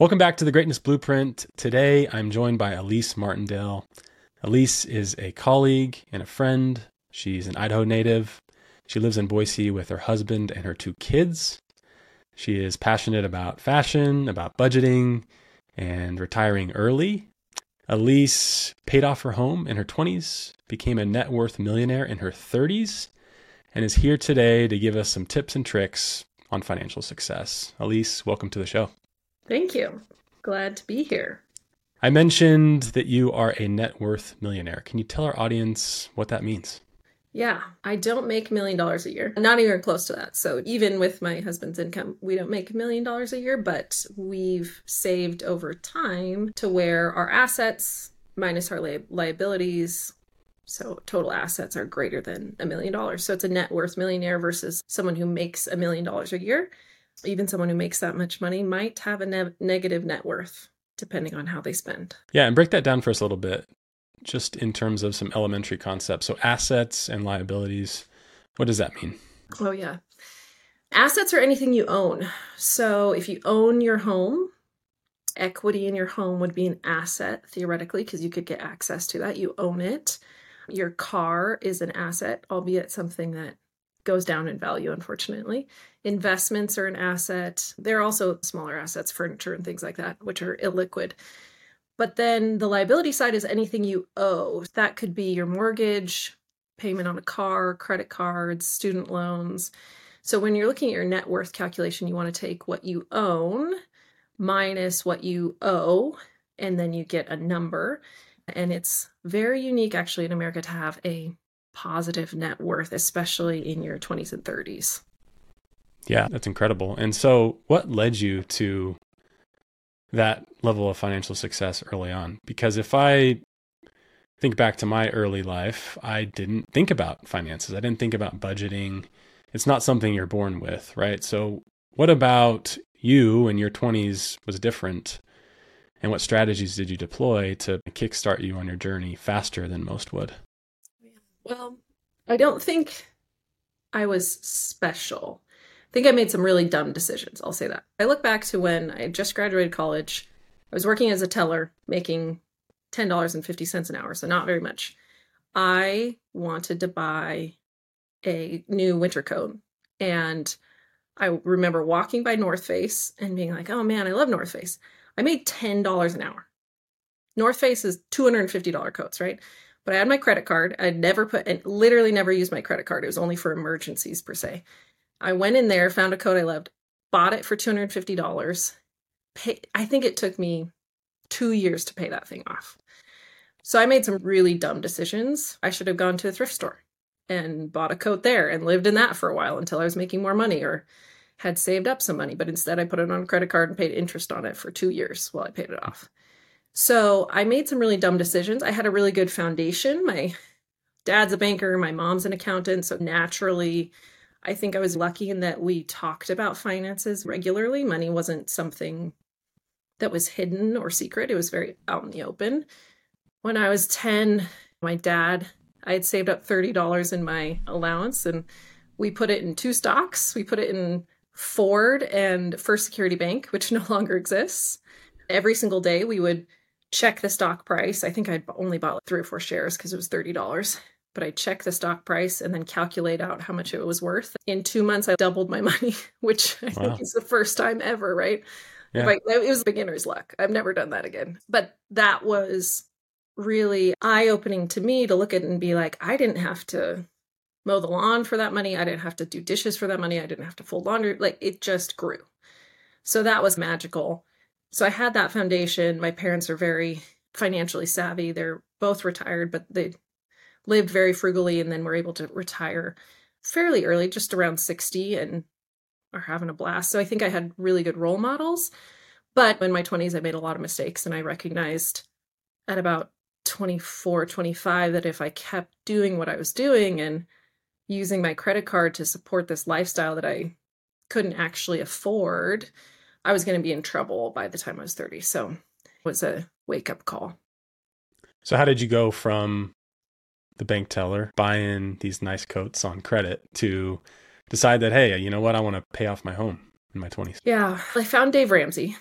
Welcome back to the Greatness Blueprint. Today I'm joined by Elise Martindale. Elise is a colleague and a friend. She's an Idaho native. She lives in Boise with her husband and her two kids. She is passionate about fashion, about budgeting, and retiring early. Elise paid off her home in her 20s, became a net worth millionaire in her 30s, and is here today to give us some tips and tricks on financial success. Elise, welcome to the show. Thank you. Glad to be here. I mentioned that you are a net worth millionaire. Can you tell our audience what that means? Yeah, I don't make a million dollars a year. Not even close to that. So even with my husband's income, we don't make a million dollars a year, but we've saved over time to where our assets minus our li- liabilities so total assets are greater than a million dollars. So it's a net worth millionaire versus someone who makes a million dollars a year even someone who makes that much money might have a ne- negative net worth depending on how they spend. Yeah, and break that down for us a little bit, just in terms of some elementary concepts. So, assets and liabilities, what does that mean? Oh, yeah. Assets are anything you own. So, if you own your home, equity in your home would be an asset theoretically because you could get access to that. You own it. Your car is an asset, albeit something that goes down in value, unfortunately. Investments are an asset. There are also smaller assets, furniture and things like that, which are illiquid. But then the liability side is anything you owe. That could be your mortgage, payment on a car, credit cards, student loans. So when you're looking at your net worth calculation, you want to take what you own minus what you owe, and then you get a number. And it's very unique, actually, in America to have a positive net worth, especially in your 20s and 30s. Yeah, that's incredible. And so, what led you to that level of financial success early on? Because if I think back to my early life, I didn't think about finances, I didn't think about budgeting. It's not something you're born with, right? So, what about you in your 20s was different? And what strategies did you deploy to kickstart you on your journey faster than most would? Well, I don't think I was special. I think I made some really dumb decisions. I'll say that. I look back to when I just graduated college. I was working as a teller, making $10.50 an hour, so not very much. I wanted to buy a new winter coat. And I remember walking by North Face and being like, oh man, I love North Face. I made $10 an hour. North Face is $250 coats, right? but I had my credit card. I'd never put and literally never used my credit card. It was only for emergencies per se. I went in there, found a coat I loved, bought it for $250. Pay, I think it took me two years to pay that thing off. So I made some really dumb decisions. I should have gone to a thrift store and bought a coat there and lived in that for a while until I was making more money or had saved up some money. But instead, I put it on a credit card and paid interest on it for two years while I paid it off. So I made some really dumb decisions. I had a really good foundation. My dad's a banker, my mom's an accountant. So naturally, I think I was lucky in that we talked about finances regularly. Money wasn't something that was hidden or secret, it was very out in the open. When I was 10, my dad, I had saved up $30 in my allowance and we put it in two stocks. We put it in Ford and First Security Bank, which no longer exists. Every single day, we would check the stock price. I think I only bought like three or four shares because it was $30. But I check the stock price and then calculate out how much it was worth. In two months, I doubled my money, which I wow. think is the first time ever, right? Yeah. I, it was beginner's luck. I've never done that again. But that was really eye opening to me to look at and be like, I didn't have to mow the lawn for that money. I didn't have to do dishes for that money. I didn't have to fold laundry. Like it just grew. So that was magical. So I had that foundation. My parents are very financially savvy. They're both retired, but they lived very frugally and then were able to retire fairly early, just around 60 and are having a blast. So I think I had really good role models. But in my 20s, I made a lot of mistakes and I recognized at about 24, 25 that if I kept doing what I was doing and using my credit card to support this lifestyle that I couldn't actually afford, I was going to be in trouble by the time I was 30. So it was a wake up call. So, how did you go from the bank teller buying these nice coats on credit to decide that, hey, you know what, I want to pay off my home in my 20s? Yeah, I found Dave Ramsey.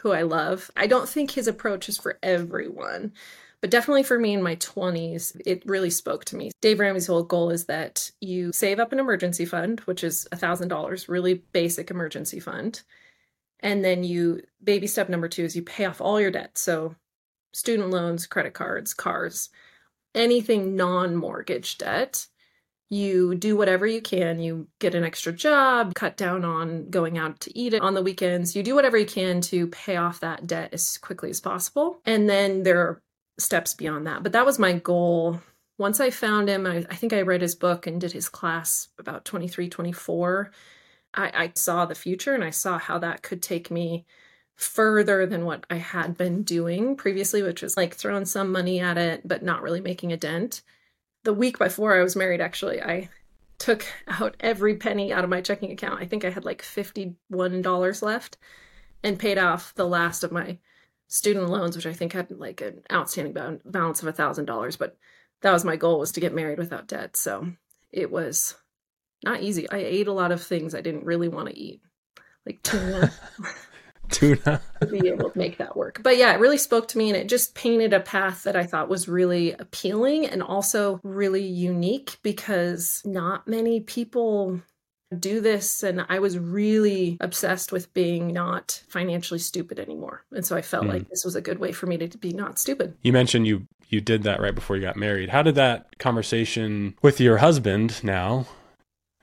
who I love. I don't think his approach is for everyone, but definitely for me in my 20s, it really spoke to me. Dave Ramsey's whole goal is that you save up an emergency fund, which is $1,000, really basic emergency fund. And then you, baby step number two is you pay off all your debt. So student loans, credit cards, cars, anything non mortgage debt you do whatever you can. You get an extra job, cut down on going out to eat on the weekends. You do whatever you can to pay off that debt as quickly as possible. And then there are steps beyond that. But that was my goal. Once I found him, I, I think I read his book and did his class about 23, 24. I, I saw the future and I saw how that could take me further than what I had been doing previously, which was like throwing some money at it, but not really making a dent the week before I was married, actually, I took out every penny out of my checking account. I think I had like $51 left and paid off the last of my student loans, which I think had like an outstanding balance of $1,000. But that was my goal was to get married without debt. So it was not easy. I ate a lot of things I didn't really want to eat, like tuna. tuna to be able to make that work. But yeah, it really spoke to me and it just painted a path that I thought was really appealing and also really unique because not many people do this and I was really obsessed with being not financially stupid anymore. And so I felt mm. like this was a good way for me to be not stupid. You mentioned you you did that right before you got married. How did that conversation with your husband now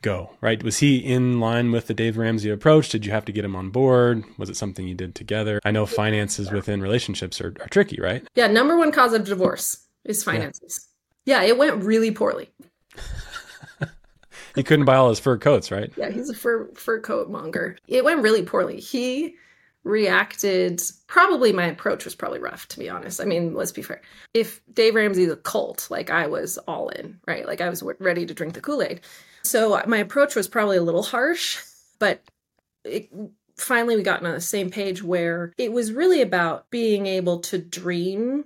go, right? Was he in line with the Dave Ramsey approach? Did you have to get him on board? Was it something you did together? I know finances within relationships are, are tricky, right? Yeah, number one cause of divorce is finances. Yeah, yeah it went really poorly. he couldn't buy all his fur coats, right? Yeah, he's a fur fur coat monger. It went really poorly. He reacted probably my approach was probably rough to be honest i mean let's be fair if dave ramsey's a cult like i was all in right like i was ready to drink the kool-aid so my approach was probably a little harsh, but it, finally we got on the same page where it was really about being able to dream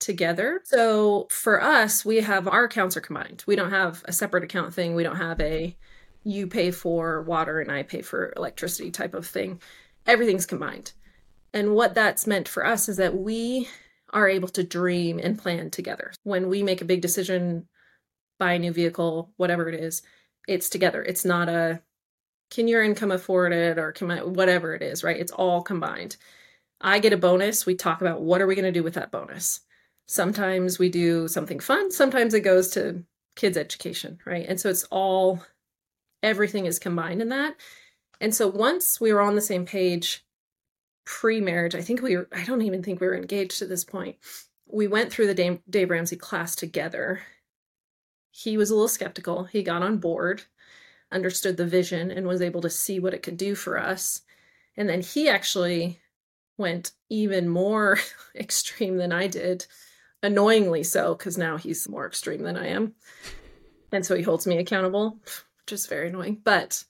together. So for us, we have our accounts are combined. We don't have a separate account thing. We don't have a you pay for water and I pay for electricity type of thing. Everything's combined. And what that's meant for us is that we are able to dream and plan together. When we make a big decision, buy a new vehicle, whatever it is, it's together. It's not a can your income afford it or can my whatever it is, right? It's all combined. I get a bonus. We talk about what are we going to do with that bonus. Sometimes we do something fun. Sometimes it goes to kids' education, right? And so it's all everything is combined in that. And so once we were on the same page pre-marriage, I think we were I don't even think we were engaged at this point. We went through the Dave, Dave Ramsey class together he was a little skeptical. He got on board, understood the vision, and was able to see what it could do for us. And then he actually went even more extreme than I did, annoyingly so, because now he's more extreme than I am. And so he holds me accountable, which is very annoying. But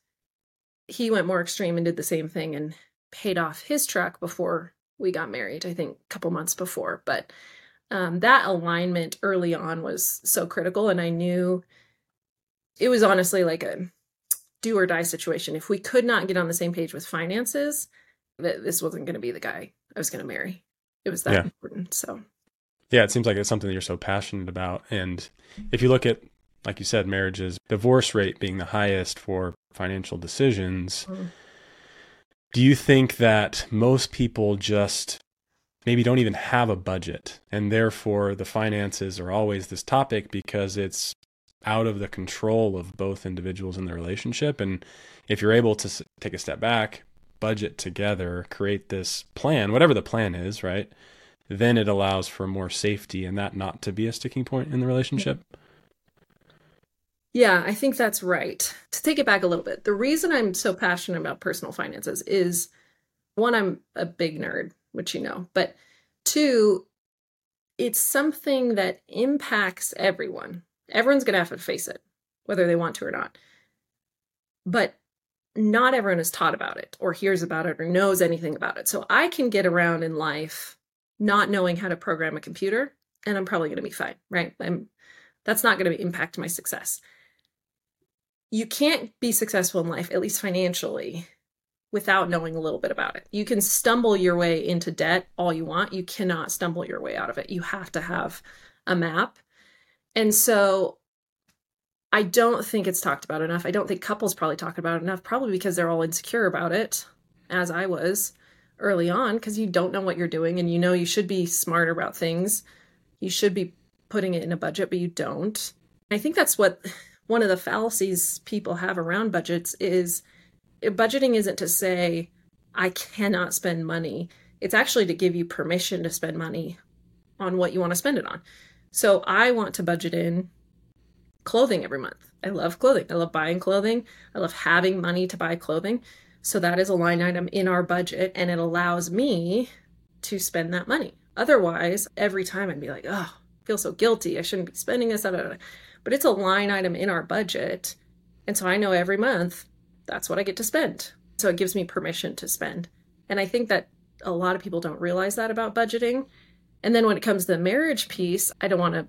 he went more extreme and did the same thing and paid off his truck before we got married, I think a couple months before. But um, that alignment early on was so critical. And I knew it was honestly like a do or die situation. If we could not get on the same page with finances, that this wasn't going to be the guy I was going to marry. It was that yeah. important. So, yeah, it seems like it's something that you're so passionate about. And if you look at, like you said, marriages, divorce rate being the highest for financial decisions, mm-hmm. do you think that most people just maybe don't even have a budget. And therefore, the finances are always this topic because it's out of the control of both individuals in the relationship. And if you're able to take a step back, budget together, create this plan, whatever the plan is, right? Then it allows for more safety and that not to be a sticking point in the relationship. Yeah, I think that's right. To take it back a little bit, the reason I'm so passionate about personal finances is one, I'm a big nerd which you know, but two, it's something that impacts everyone. Everyone's going to have to face it, whether they want to or not. But not everyone is taught about it or hears about it or knows anything about it. So I can get around in life not knowing how to program a computer and I'm probably going to be fine, right? I'm that's not going to impact my success. You can't be successful in life, at least financially, without knowing a little bit about it. You can stumble your way into debt all you want. You cannot stumble your way out of it. You have to have a map. And so I don't think it's talked about enough. I don't think couples probably talk about it enough, probably because they're all insecure about it, as I was early on, because you don't know what you're doing and you know you should be smarter about things. You should be putting it in a budget, but you don't. I think that's what one of the fallacies people have around budgets is budgeting isn't to say, I cannot spend money. It's actually to give you permission to spend money on what you want to spend it on. So I want to budget in clothing every month. I love clothing. I love buying clothing. I love having money to buy clothing. So that is a line item in our budget and it allows me to spend that money. Otherwise, every time I'd be like, oh, I feel so guilty. I shouldn't be spending this. But it's a line item in our budget. And so I know every month that's what I get to spend. So it gives me permission to spend. And I think that a lot of people don't realize that about budgeting. And then when it comes to the marriage piece, I don't want to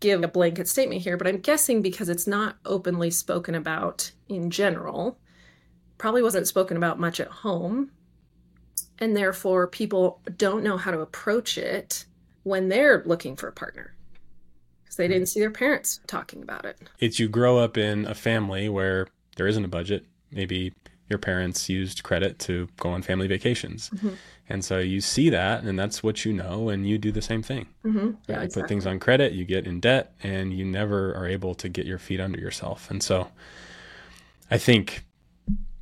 give a blanket statement here, but I'm guessing because it's not openly spoken about in general, probably wasn't spoken about much at home. And therefore, people don't know how to approach it when they're looking for a partner because they didn't see their parents talking about it. It's you grow up in a family where there isn't a budget. Maybe your parents used credit to go on family vacations. Mm-hmm. And so you see that, and that's what you know, and you do the same thing. Mm-hmm. Yeah, you exactly. put things on credit, you get in debt, and you never are able to get your feet under yourself. And so I think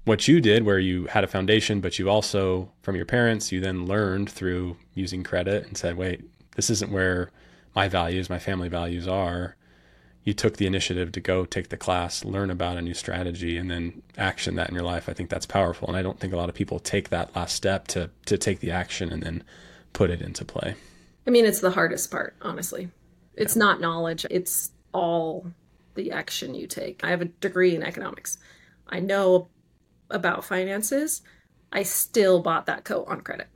what you did, where you had a foundation, but you also, from your parents, you then learned through using credit and said, wait, this isn't where my values, my family values are you took the initiative to go take the class, learn about a new strategy, and then action that in your life. I think that's powerful, and I don't think a lot of people take that last step to to take the action and then put it into play. I mean, it's the hardest part, honestly. It's yeah. not knowledge; it's all the action you take. I have a degree in economics. I know about finances. I still bought that coat on credit.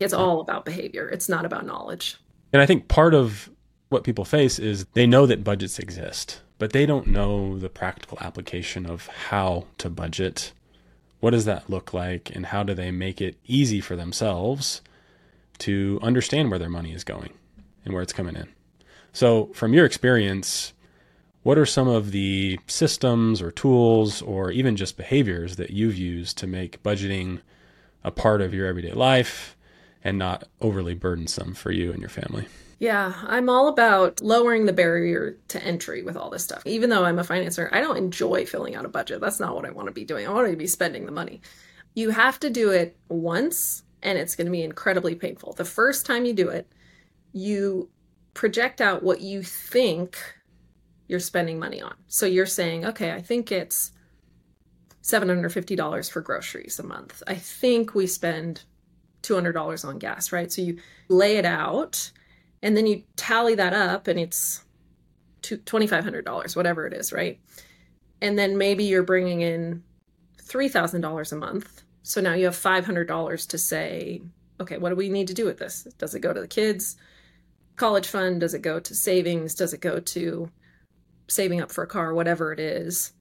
It's all about behavior. It's not about knowledge. And I think part of what people face is they know that budgets exist, but they don't know the practical application of how to budget. What does that look like, and how do they make it easy for themselves to understand where their money is going and where it's coming in? So, from your experience, what are some of the systems or tools or even just behaviors that you've used to make budgeting a part of your everyday life and not overly burdensome for you and your family? Yeah, I'm all about lowering the barrier to entry with all this stuff. Even though I'm a financer, I don't enjoy filling out a budget. That's not what I want to be doing. I want to be spending the money. You have to do it once, and it's going to be incredibly painful. The first time you do it, you project out what you think you're spending money on. So you're saying, okay, I think it's $750 for groceries a month. I think we spend $200 on gas, right? So you lay it out and then you tally that up and it's $2500 whatever it is right? And then maybe you're bringing in $3000 a month. So now you have $500 to say okay what do we need to do with this? Does it go to the kids? College fund? Does it go to savings? Does it go to saving up for a car? Whatever it is.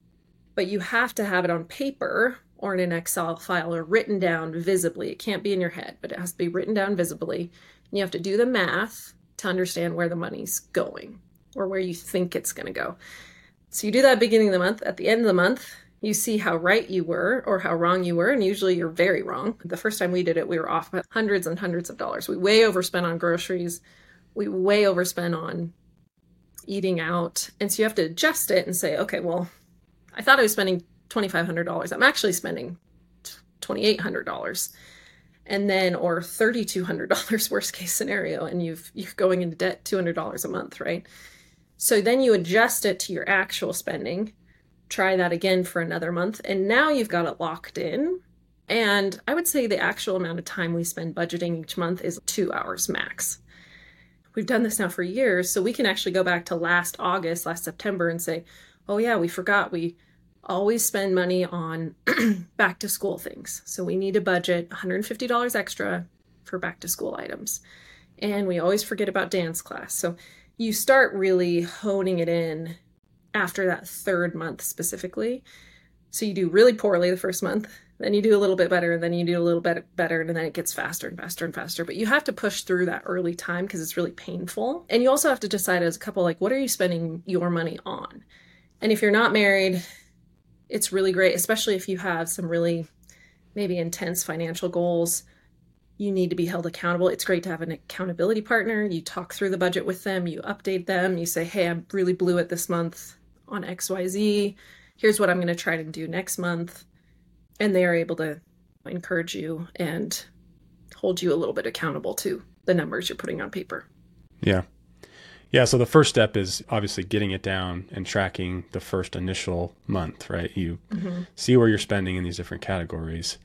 But you have to have it on paper or in an excel file or written down visibly. It can't be in your head but it has to be written down visibly. And you have to do the math to understand where the money's going or where you think it's going to go. So you do that beginning of the month. At the end of the month, you see how right you were or how wrong you were, and usually you're very wrong. The first time we did it, we were off hundreds and hundreds of dollars. We way overspent on groceries. We way overspent on eating out. And so you have to adjust it and say, okay, well, I thought I was spending $2,500. I'm actually spending $2,800 and then or $3200 worst case scenario and you've you're going into debt $200 a month right? So then you adjust it to your actual spending. Try that again for another month and now you've got it locked in. And i would say the actual amount of time we spend budgeting each month is 2 hours max. We've done this now for years so we can actually go back to last august last september and say oh yeah we forgot we always spend money on back to school things. So we need to budget $150 extra for back to school items. And we always forget about dance class. So you start really honing it in after that third month specifically. So you do really poorly the first month, then you do a little bit better, and then you do a little bit better, and then it gets faster and faster and faster. But you have to push through that early time because it's really painful. And you also have to decide as a couple, like, what are you spending your money on? And if you're not married, it's really great, especially if you have some really maybe intense financial goals. You need to be held accountable. It's great to have an accountability partner. You talk through the budget with them, you update them, you say, hey, I really blew it this month on XYZ. Here's what I'm going to try to do next month. And they are able to encourage you and hold you a little bit accountable to the numbers you're putting on paper. Yeah. Yeah, so the first step is obviously getting it down and tracking the first initial month, right? You mm-hmm. see where you're spending in these different categories.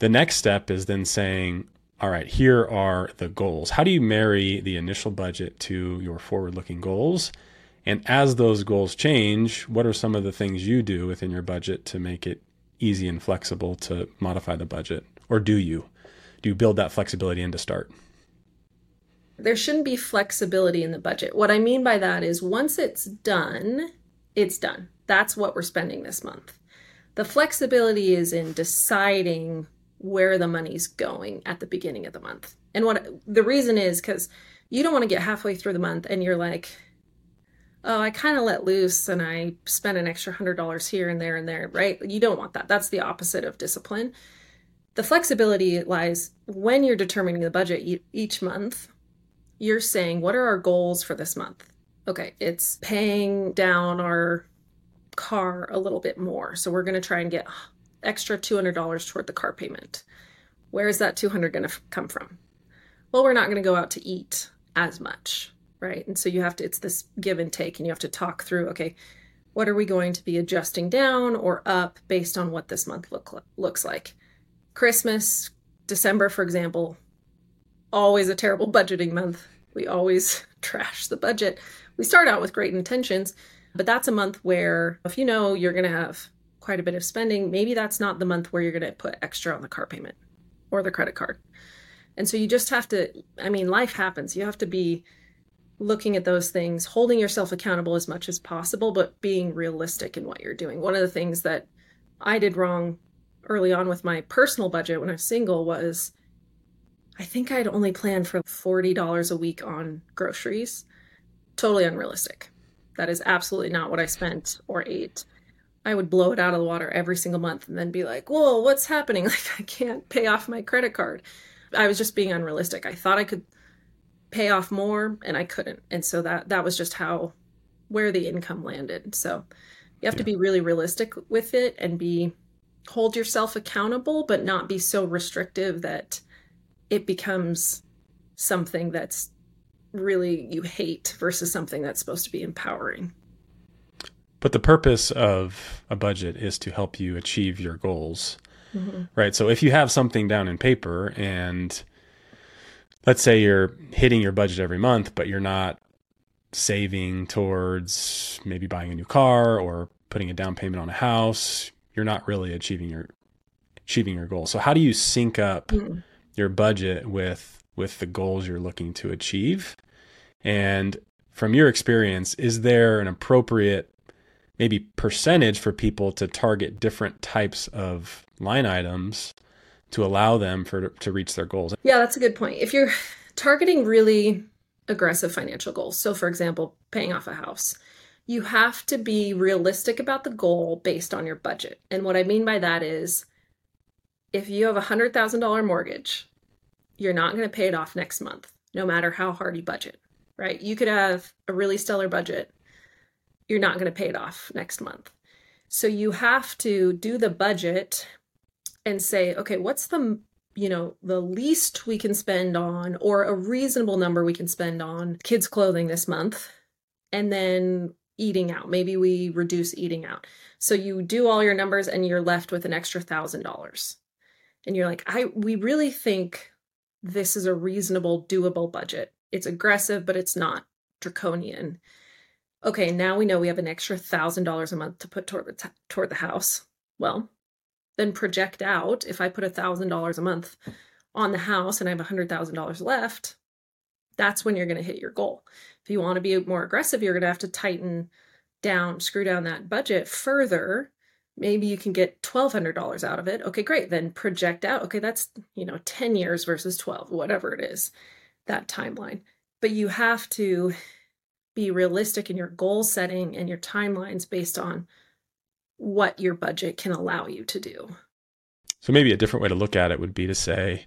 The next step is then saying, all right, here are the goals. How do you marry the initial budget to your forward looking goals? And as those goals change, what are some of the things you do within your budget to make it easy and flexible to modify the budget? Or do you? Do you build that flexibility in to start? There shouldn't be flexibility in the budget. What I mean by that is once it's done, it's done. That's what we're spending this month. The flexibility is in deciding where the money's going at the beginning of the month. And what the reason is cuz you don't want to get halfway through the month and you're like, "Oh, I kind of let loose and I spent an extra $100 here and there and there," right? You don't want that. That's the opposite of discipline. The flexibility lies when you're determining the budget each month you're saying, what are our goals for this month? Okay, it's paying down our car a little bit more. So we're going to try and get extra $200 toward the car payment. Where is that 200 going to come from? Well, we're not going to go out to eat as much, right? And so you have to it's this give and take and you have to talk through, okay, what are we going to be adjusting down or up based on what this month look looks like? Christmas, December for example, always a terrible budgeting month. We always trash the budget. We start out with great intentions, but that's a month where if you know you're going to have quite a bit of spending, maybe that's not the month where you're going to put extra on the car payment or the credit card. And so you just have to, I mean, life happens. You have to be looking at those things, holding yourself accountable as much as possible, but being realistic in what you're doing. One of the things that I did wrong early on with my personal budget when I was single was I think I'd only planned for $40 a week on groceries. Totally unrealistic. That is absolutely not what I spent or ate. I would blow it out of the water every single month and then be like, whoa, what's happening? Like, I can't pay off my credit card. I was just being unrealistic. I thought I could pay off more and I couldn't. And so that that was just how where the income landed. So you have yeah. to be really realistic with it and be hold yourself accountable but not be so restrictive that it becomes something that's really you hate versus something that's supposed to be empowering. But the purpose of a budget is to help you achieve your goals. Mm-hmm. Right. So if you have something down in paper and let's say you're hitting your budget every month, but you're not saving towards maybe buying a new car or putting a down payment on a house, you're not really achieving your achieving your goal. So how do you sync up mm-hmm your budget with with the goals you're looking to achieve. And from your experience, is there an appropriate maybe percentage for people to target different types of line items to allow them for to reach their goals? Yeah, that's a good point. If you're targeting really aggressive financial goals, so for example, paying off a house, you have to be realistic about the goal based on your budget. And what I mean by that is if you have a $100,000 mortgage, you're not going to pay it off next month, no matter how hard you budget, right? You could have a really stellar budget. You're not going to pay it off next month. So you have to do the budget and say, okay, what's the you know the least we can spend on or a reasonable number we can spend on kids clothing this month and then eating out maybe we reduce eating out so you do all your numbers and you're left with an extra thousand dollars and you're like, I we really think this is a reasonable, doable budget. It's aggressive, but it's not draconian. Okay, now we know we have an extra thousand dollars a month to put toward the t- toward the house. Well, then project out. If I put a thousand dollars a month on the house and I have a hundred thousand dollars left, that's when you're going to hit your goal. If you want to be more aggressive, you're going to have to tighten down, screw down that budget further maybe you can get $1200 out of it. Okay great. Then project out. Okay that's you know 10 years versus 12 whatever it is that timeline. But you have to be realistic in your goal setting and your timelines based on what your budget can allow you to do. So maybe a different way to look at it would be to say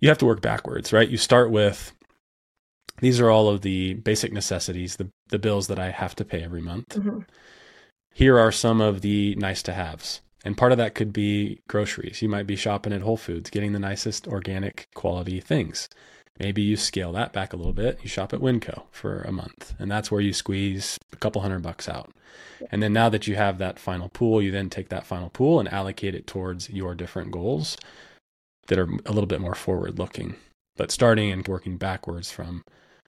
you have to work backwards right? You start with these are all of the basic necessities the, the bills that i have to pay every month. Mm-hmm here are some of the nice to haves. And part of that could be groceries. You might be shopping at Whole Foods, getting the nicest organic quality things. Maybe you scale that back a little bit. You shop at Winco for a month, and that's where you squeeze a couple hundred bucks out. And then now that you have that final pool, you then take that final pool and allocate it towards your different goals that are a little bit more forward looking. But starting and working backwards from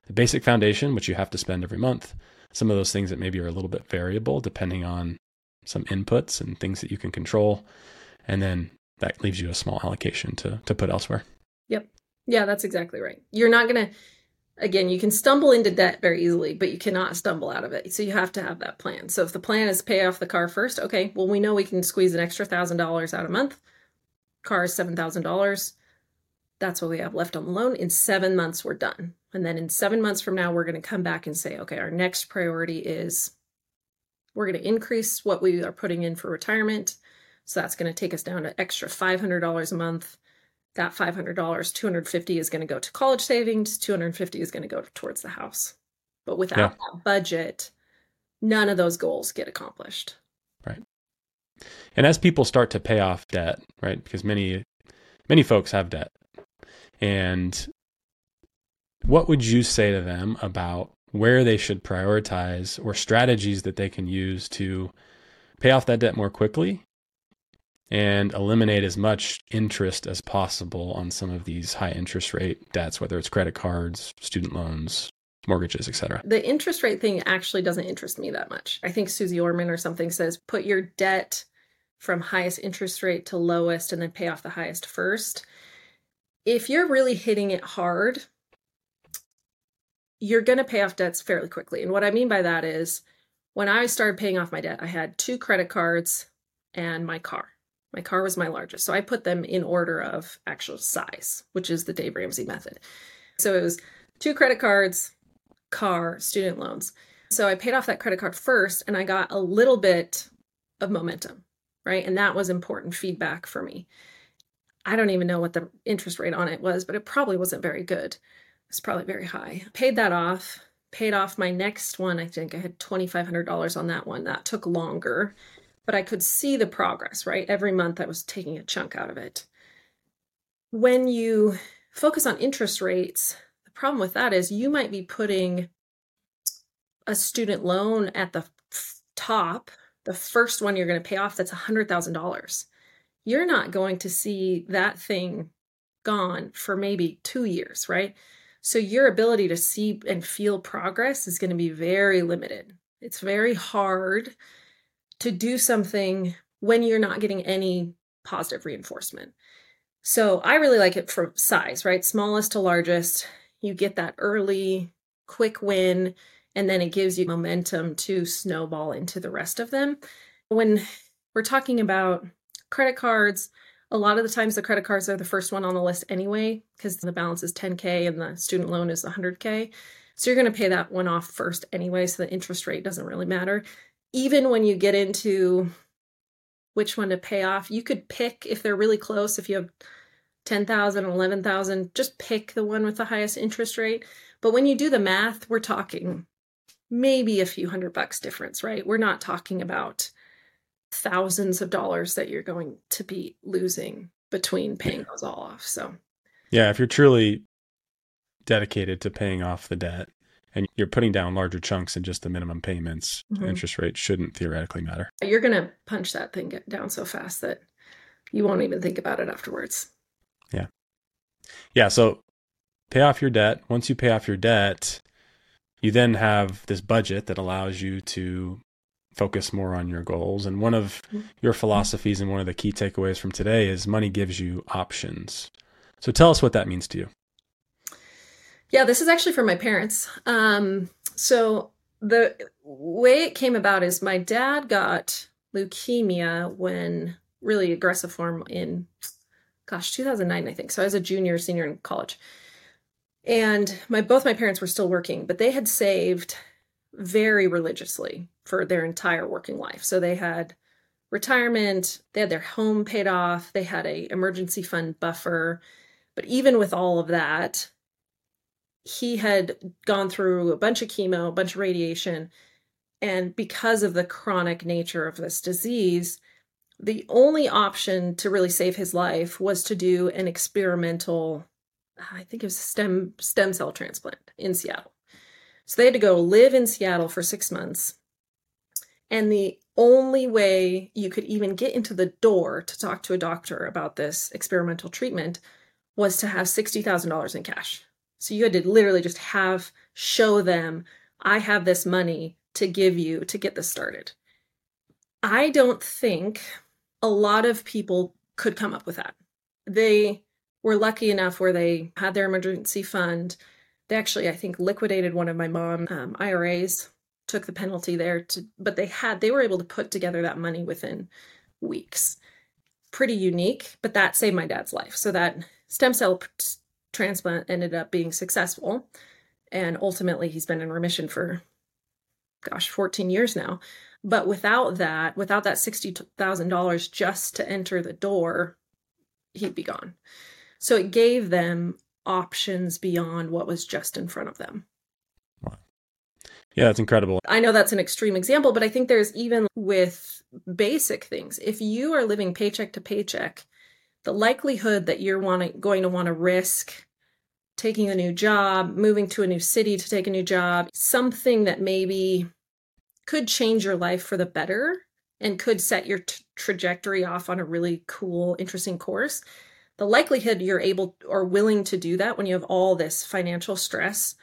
the basic foundation, which you have to spend every month, some of those things that maybe are a little bit variable depending on some inputs and things that you can control. And then that leaves you a small allocation to, to put elsewhere. Yep. Yeah, that's exactly right. You're not going to, again, you can stumble into debt very easily, but you cannot stumble out of it. So you have to have that plan. So if the plan is pay off the car first, okay, well, we know we can squeeze an extra thousand dollars out a month. Car is $7,000 that's what we have left on the loan. In seven months, we're done. And then in seven months from now, we're going to come back and say, okay, our next priority is we're going to increase what we are putting in for retirement. So that's going to take us down to extra $500 a month. That $500, 250 is going to go to college savings, 250 is going to go towards the house. But without yeah. that budget, none of those goals get accomplished. Right. And as people start to pay off debt, right? Because many many folks have debt and what would you say to them about where they should prioritize or strategies that they can use to pay off that debt more quickly and eliminate as much interest as possible on some of these high interest rate debts, whether it's credit cards, student loans, mortgages, etc. The interest rate thing actually doesn't interest me that much. I think Suze Orman or something says put your debt from highest interest rate to lowest and then pay off the highest first if you're really hitting it hard, you're going to pay off debts fairly quickly. And what I mean by that is when I started paying off my debt, I had two credit cards and my car. My car was my largest. So I put them in order of actual size, which is the Dave Ramsey method. So it was two credit cards, car, student loans. So I paid off that credit card first and I got a little bit of momentum, right? And that was important feedback for me. I don't even know what the interest rate on it was, but it probably wasn't very good. It was probably very high. Paid that off, paid off my next one. I think I had $2,500 on that one. That took longer, but I could see the progress, right? Every month I was taking a chunk out of it. When you focus on interest rates, the problem with that is you might be putting a student loan at the top, the first one you're going to pay off that's $100,000 you're not going to see that thing gone for maybe two years, right? So your ability to see and feel progress is going to be very limited. It's very hard to do something when you're not getting any positive reinforcement. So I really like it from size, right? Smallest to largest. You get that early, quick win, and then it gives you momentum to snowball into the rest of them. When we're talking about credit cards, a lot of the times the credit cards are the first one on the list anyway because the balance is 10k and the student loan is 100k. So you're going to pay that one off first anyway, so the interest rate doesn't really matter. Even when you get into which one to pay off, you could pick if they're really close, if you have 10,000, 11,000, just pick the one with the highest interest rate. But when you do the math, we're talking maybe a few hundred bucks difference, right? We're not talking about thousands of dollars that you're going to be losing between paying those all off. So, yeah, if you're truly dedicated to paying off the debt and you're putting down larger chunks than just the minimum payments, mm-hmm. interest rate shouldn't theoretically matter. You're going to punch that thing down so fast that you won't even think about it afterwards. Yeah. Yeah. So pay off your debt. Once you pay off your debt, you then have this budget that allows you to focus more on your goals. And one of mm-hmm. your philosophies and one of the key takeaways from today is money gives you options. So tell us what that means to you. Yeah, this is actually from my parents. Um, so the way it came about is my dad got leukemia when really aggressive form in gosh 2009 i think so i was a junior senior in college and my both my parents were still working but they had saved very religiously for their entire working life. So they had retirement they had their home paid off they had a emergency fund buffer. But even with all of that he had gone through a bunch of chemo a bunch of radiation and because of the chronic nature of this disease the only option to really save his life was to do an experimental i think it was stem stem cell transplant in seattle so they had to go live in seattle for six months and the only way you could even get into the door to talk to a doctor about this experimental treatment was to have $60,000 in cash. So you had to literally just have, show them, I have this money to give you to get this started. I don't think a lot of people could come up with that. They were lucky enough where they had their emergency fund. They actually, I think, liquidated one of my mom um, IRAs took the penalty there to but they had they were able to put together that money within weeks. Pretty unique but that saved my dad's life. So that stem cell transplant ended up being successful and ultimately he's been in remission for gosh 14 years now. But without that without that $60,000 just to enter the door he'd be gone. So it gave them options beyond what was just in front of them yeah, that's incredible. I know that's an extreme example, but I think there's even with basic things, if you are living paycheck to paycheck, the likelihood that you're want going to want to risk taking a new job, moving to a new city to take a new job, something that maybe could change your life for the better and could set your t- trajectory off on a really cool, interesting course. The likelihood you're able or willing to do that when you have all this financial stress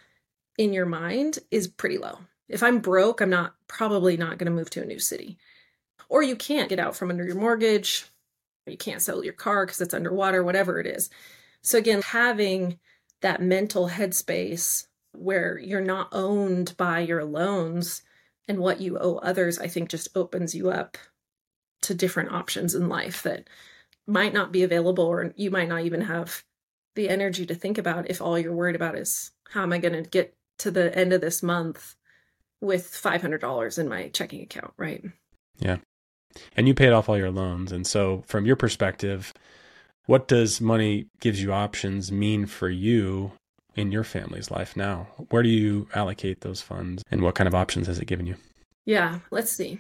in your mind is pretty low. If I'm broke, I'm not probably not going to move to a new city. Or you can't get out from under your mortgage. You can't sell your car because it's underwater, whatever it is. So, again, having that mental headspace where you're not owned by your loans and what you owe others, I think just opens you up to different options in life that might not be available or you might not even have the energy to think about if all you're worried about is how am I going to get to the end of this month with $500 in my checking account, right? Yeah. And you paid off all your loans. And so, from your perspective, what does money gives you options mean for you in your family's life now? Where do you allocate those funds and what kind of options has it given you? Yeah, let's see.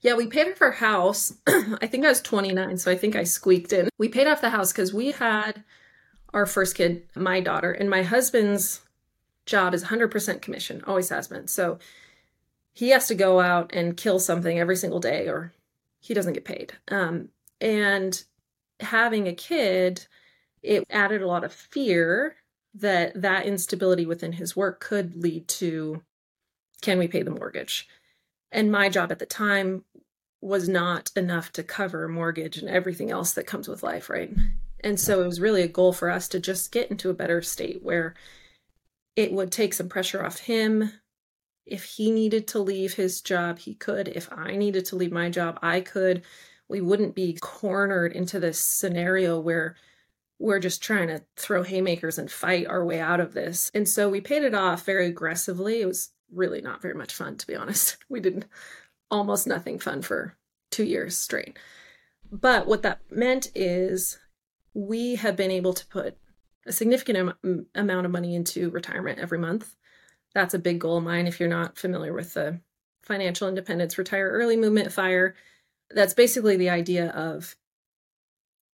Yeah, we paid off our house. I think I was 29, so I think I squeaked in. We paid off the house because we had our first kid, my daughter, and my husband's job is 100% commission, always has been. So he has to go out and kill something every single day or he doesn't get paid. Um, and having a kid, it added a lot of fear that that instability within his work could lead to can we pay the mortgage? And my job at the time was not enough to cover mortgage and everything else that comes with life, right? And so it was really a goal for us to just get into a better state where it would take some pressure off him. If he needed to leave his job, he could. If I needed to leave my job, I could. We wouldn't be cornered into this scenario where we're just trying to throw haymakers and fight our way out of this. And so we paid it off very aggressively. It was really not very much fun, to be honest. We did almost nothing fun for two years straight. But what that meant is we have been able to put a significant am- amount of money into retirement every month. That's a big goal of mine. If you're not familiar with the financial independence retire early movement fire, that's basically the idea of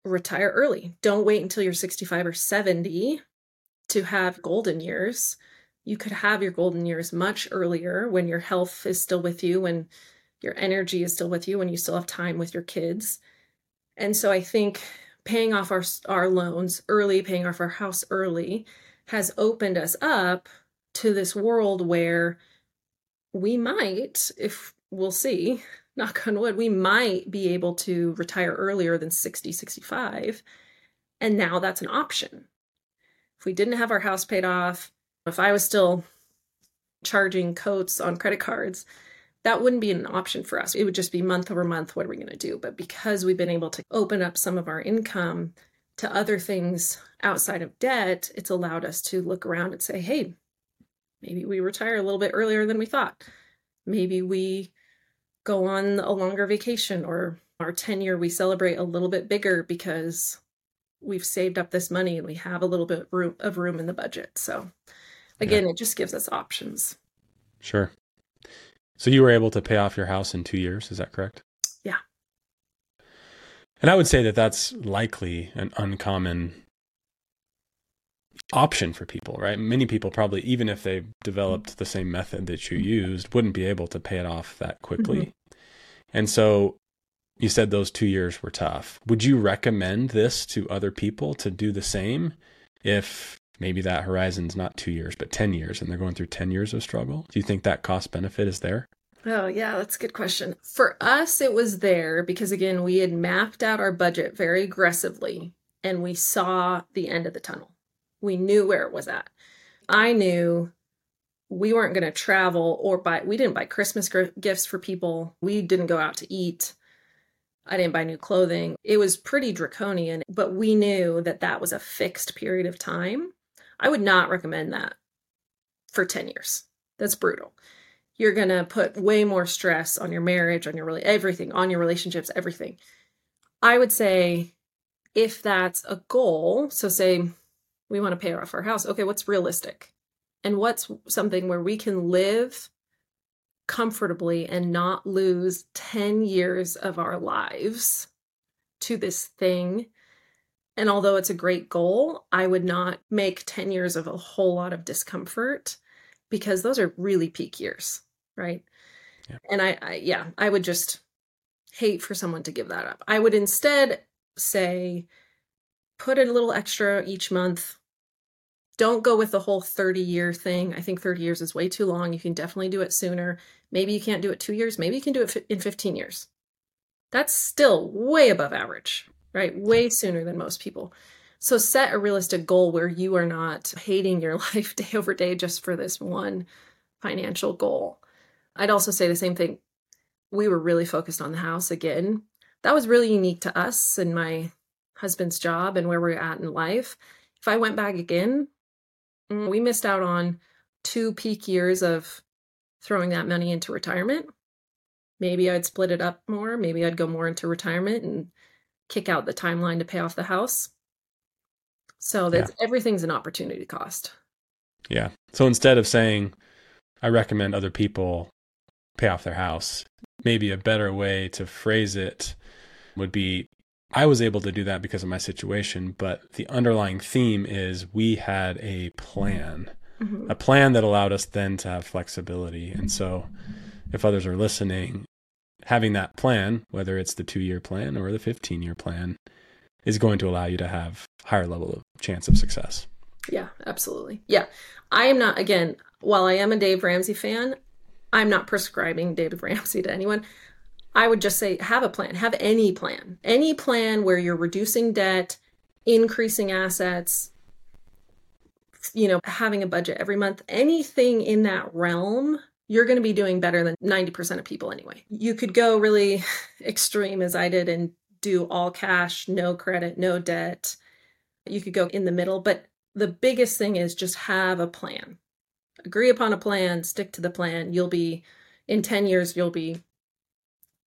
retire early. Don't wait until you're 65 or 70 to have golden years. You could have your golden years much earlier when your health is still with you, when your energy is still with you, when you still have time with your kids. And so I think paying off our our loans early, paying off our house early has opened us up to this world where we might if we'll see knock on wood we might be able to retire earlier than 60 65 and now that's an option if we didn't have our house paid off if i was still charging coats on credit cards that wouldn't be an option for us. It would just be month over month, what are we going to do? But because we've been able to open up some of our income to other things outside of debt, it's allowed us to look around and say, hey, maybe we retire a little bit earlier than we thought. Maybe we go on a longer vacation or our 10 year we celebrate a little bit bigger because we've saved up this money and we have a little bit of room in the budget. So again, yeah. it just gives us options. Sure. So you were able to pay off your house in 2 years, is that correct? Yeah. And I would say that that's likely an uncommon option for people, right? Many people probably, even if they developed the same method that you used, wouldn't be able to pay it off that quickly. Mm-hmm. And so you said those two years were tough. Would you recommend this to other people to do the same if maybe that horizon's not two years, but 10 years and they're going through 10 years of struggle? Do you think that cost benefit is there? Oh, yeah, that's a good question. For us, it was there because, again, we had mapped out our budget very aggressively and we saw the end of the tunnel. We knew where it was at. I knew we weren't going to travel or buy, we didn't buy Christmas gifts for people. We didn't go out to eat. I didn't buy new clothing. It was pretty draconian, but we knew that that was a fixed period of time. I would not recommend that for 10 years. That's brutal. You're going to put way more stress on your marriage, on your really everything, on your relationships, everything. I would say if that's a goal, so say we want to pay off our house, okay, what's realistic? And what's something where we can live comfortably and not lose 10 years of our lives to this thing. And although it's a great goal, I would not make 10 years of a whole lot of discomfort because those are really peak years, right? Yeah. And I, I, yeah, I would just hate for someone to give that up. I would instead say, put in a little extra each month don't go with the whole 30 year thing. I think 30 years is way too long. You can definitely do it sooner. Maybe you can't do it two years. Maybe you can do it in 15 years. That's still way above average, right? Way sooner than most people. So set a realistic goal where you are not hating your life day over day just for this one financial goal. I'd also say the same thing. We were really focused on the house again. That was really unique to us and my husband's job and where we're at in life. If I went back again, Mm, we missed out on two peak years of throwing that money into retirement. Maybe I'd split it up more. Maybe I'd go more into retirement and kick out the timeline to pay off the house. So that's yeah. everything's an opportunity cost. Yeah. So instead of saying, I recommend other people pay off their house, maybe a better way to phrase it would be I was able to do that because of my situation, but the underlying theme is we had a plan, mm-hmm. a plan that allowed us then to have flexibility. And so, if others are listening, having that plan, whether it's the two year plan or the 15 year plan, is going to allow you to have higher level of chance of success. Yeah, absolutely. Yeah. I am not, again, while I am a Dave Ramsey fan, I'm not prescribing David Ramsey to anyone. I would just say have a plan, have any plan, any plan where you're reducing debt, increasing assets, you know, having a budget every month, anything in that realm, you're going to be doing better than 90% of people anyway. You could go really extreme as I did and do all cash, no credit, no debt. You could go in the middle, but the biggest thing is just have a plan. Agree upon a plan, stick to the plan. You'll be in 10 years you'll be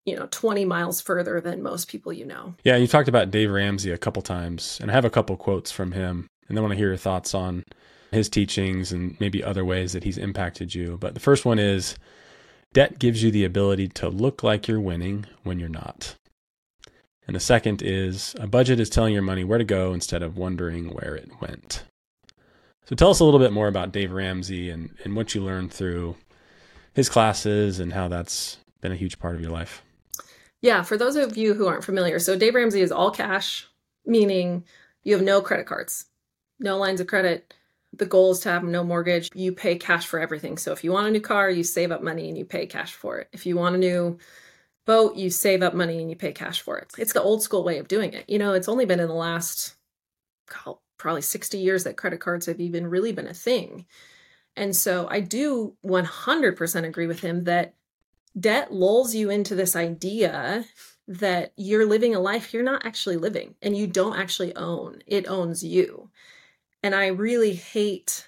you know 20 miles further than most people you know yeah you talked about dave ramsey a couple times and i have a couple quotes from him and i want to hear your thoughts on his teachings and maybe other ways that he's impacted you. But the first one is debt gives you the ability to look like you're winning when you're not. And the second is a budget is telling your money where to go instead of wondering where it went. So tell us a little bit more about dave ramsey and, and what you learned through his classes and how that's been a huge part of your life. Yeah, for those of you who aren't familiar, so Dave Ramsey is all cash, meaning you have no credit cards, no lines of credit. The goal is to have no mortgage. You pay cash for everything. So if you want a new car, you save up money and you pay cash for it. If you want a new boat, you save up money and you pay cash for it. It's the old school way of doing it. You know, it's only been in the last probably 60 years that credit cards have even really been a thing. And so I do 100% agree with him that debt lulls you into this idea that you're living a life you're not actually living and you don't actually own. It owns you. And I really hate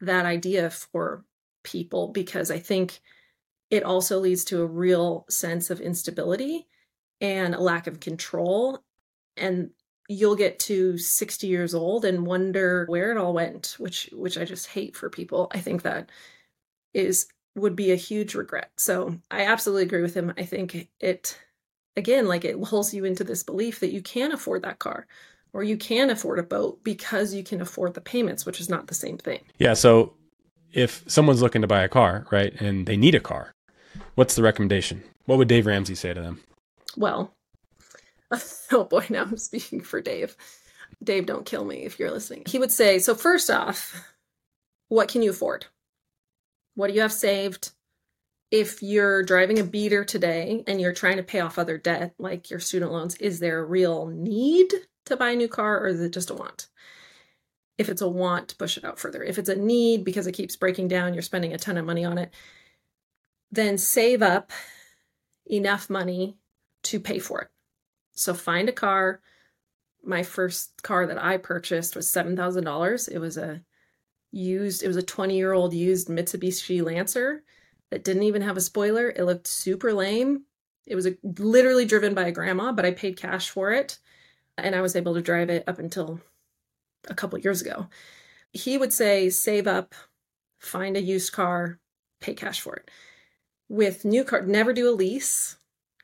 that idea for people because I think it also leads to a real sense of instability and a lack of control. And you'll get to 60 years old and wonder where it all went, which which I just hate for people. I think that is would be a huge regret. So I absolutely agree with him. I think it again, like it lulls you into this belief that you can afford that car or you can afford a boat because you can afford the payments, which is not the same thing. Yeah. So if someone's looking to buy a car, right, and they need a car, what's the recommendation? What would Dave Ramsey say to them? Well, oh boy, now I'm speaking for Dave. Dave, don't kill me if you're listening. He would say, so first off, what can you afford? What do you have saved? if you're driving a beater today and you're trying to pay off other debt, like your student loans, is there a real need to buy a new car or is it just a want? If it's a want, push it out further. If it's a need because it keeps breaking down, you're spending a ton of money on it, then save up enough money to pay for it. So find a car. My first car that I purchased was $7,000. It was a used, it was a 20 year old used Mitsubishi Lancer that didn't even have a spoiler. It looked super lame. It was a, literally driven by a grandma, but I paid cash for it. And I was able to drive it up until a couple years ago. He would say, save up, find a used car, pay cash for it. With new car, never do a lease.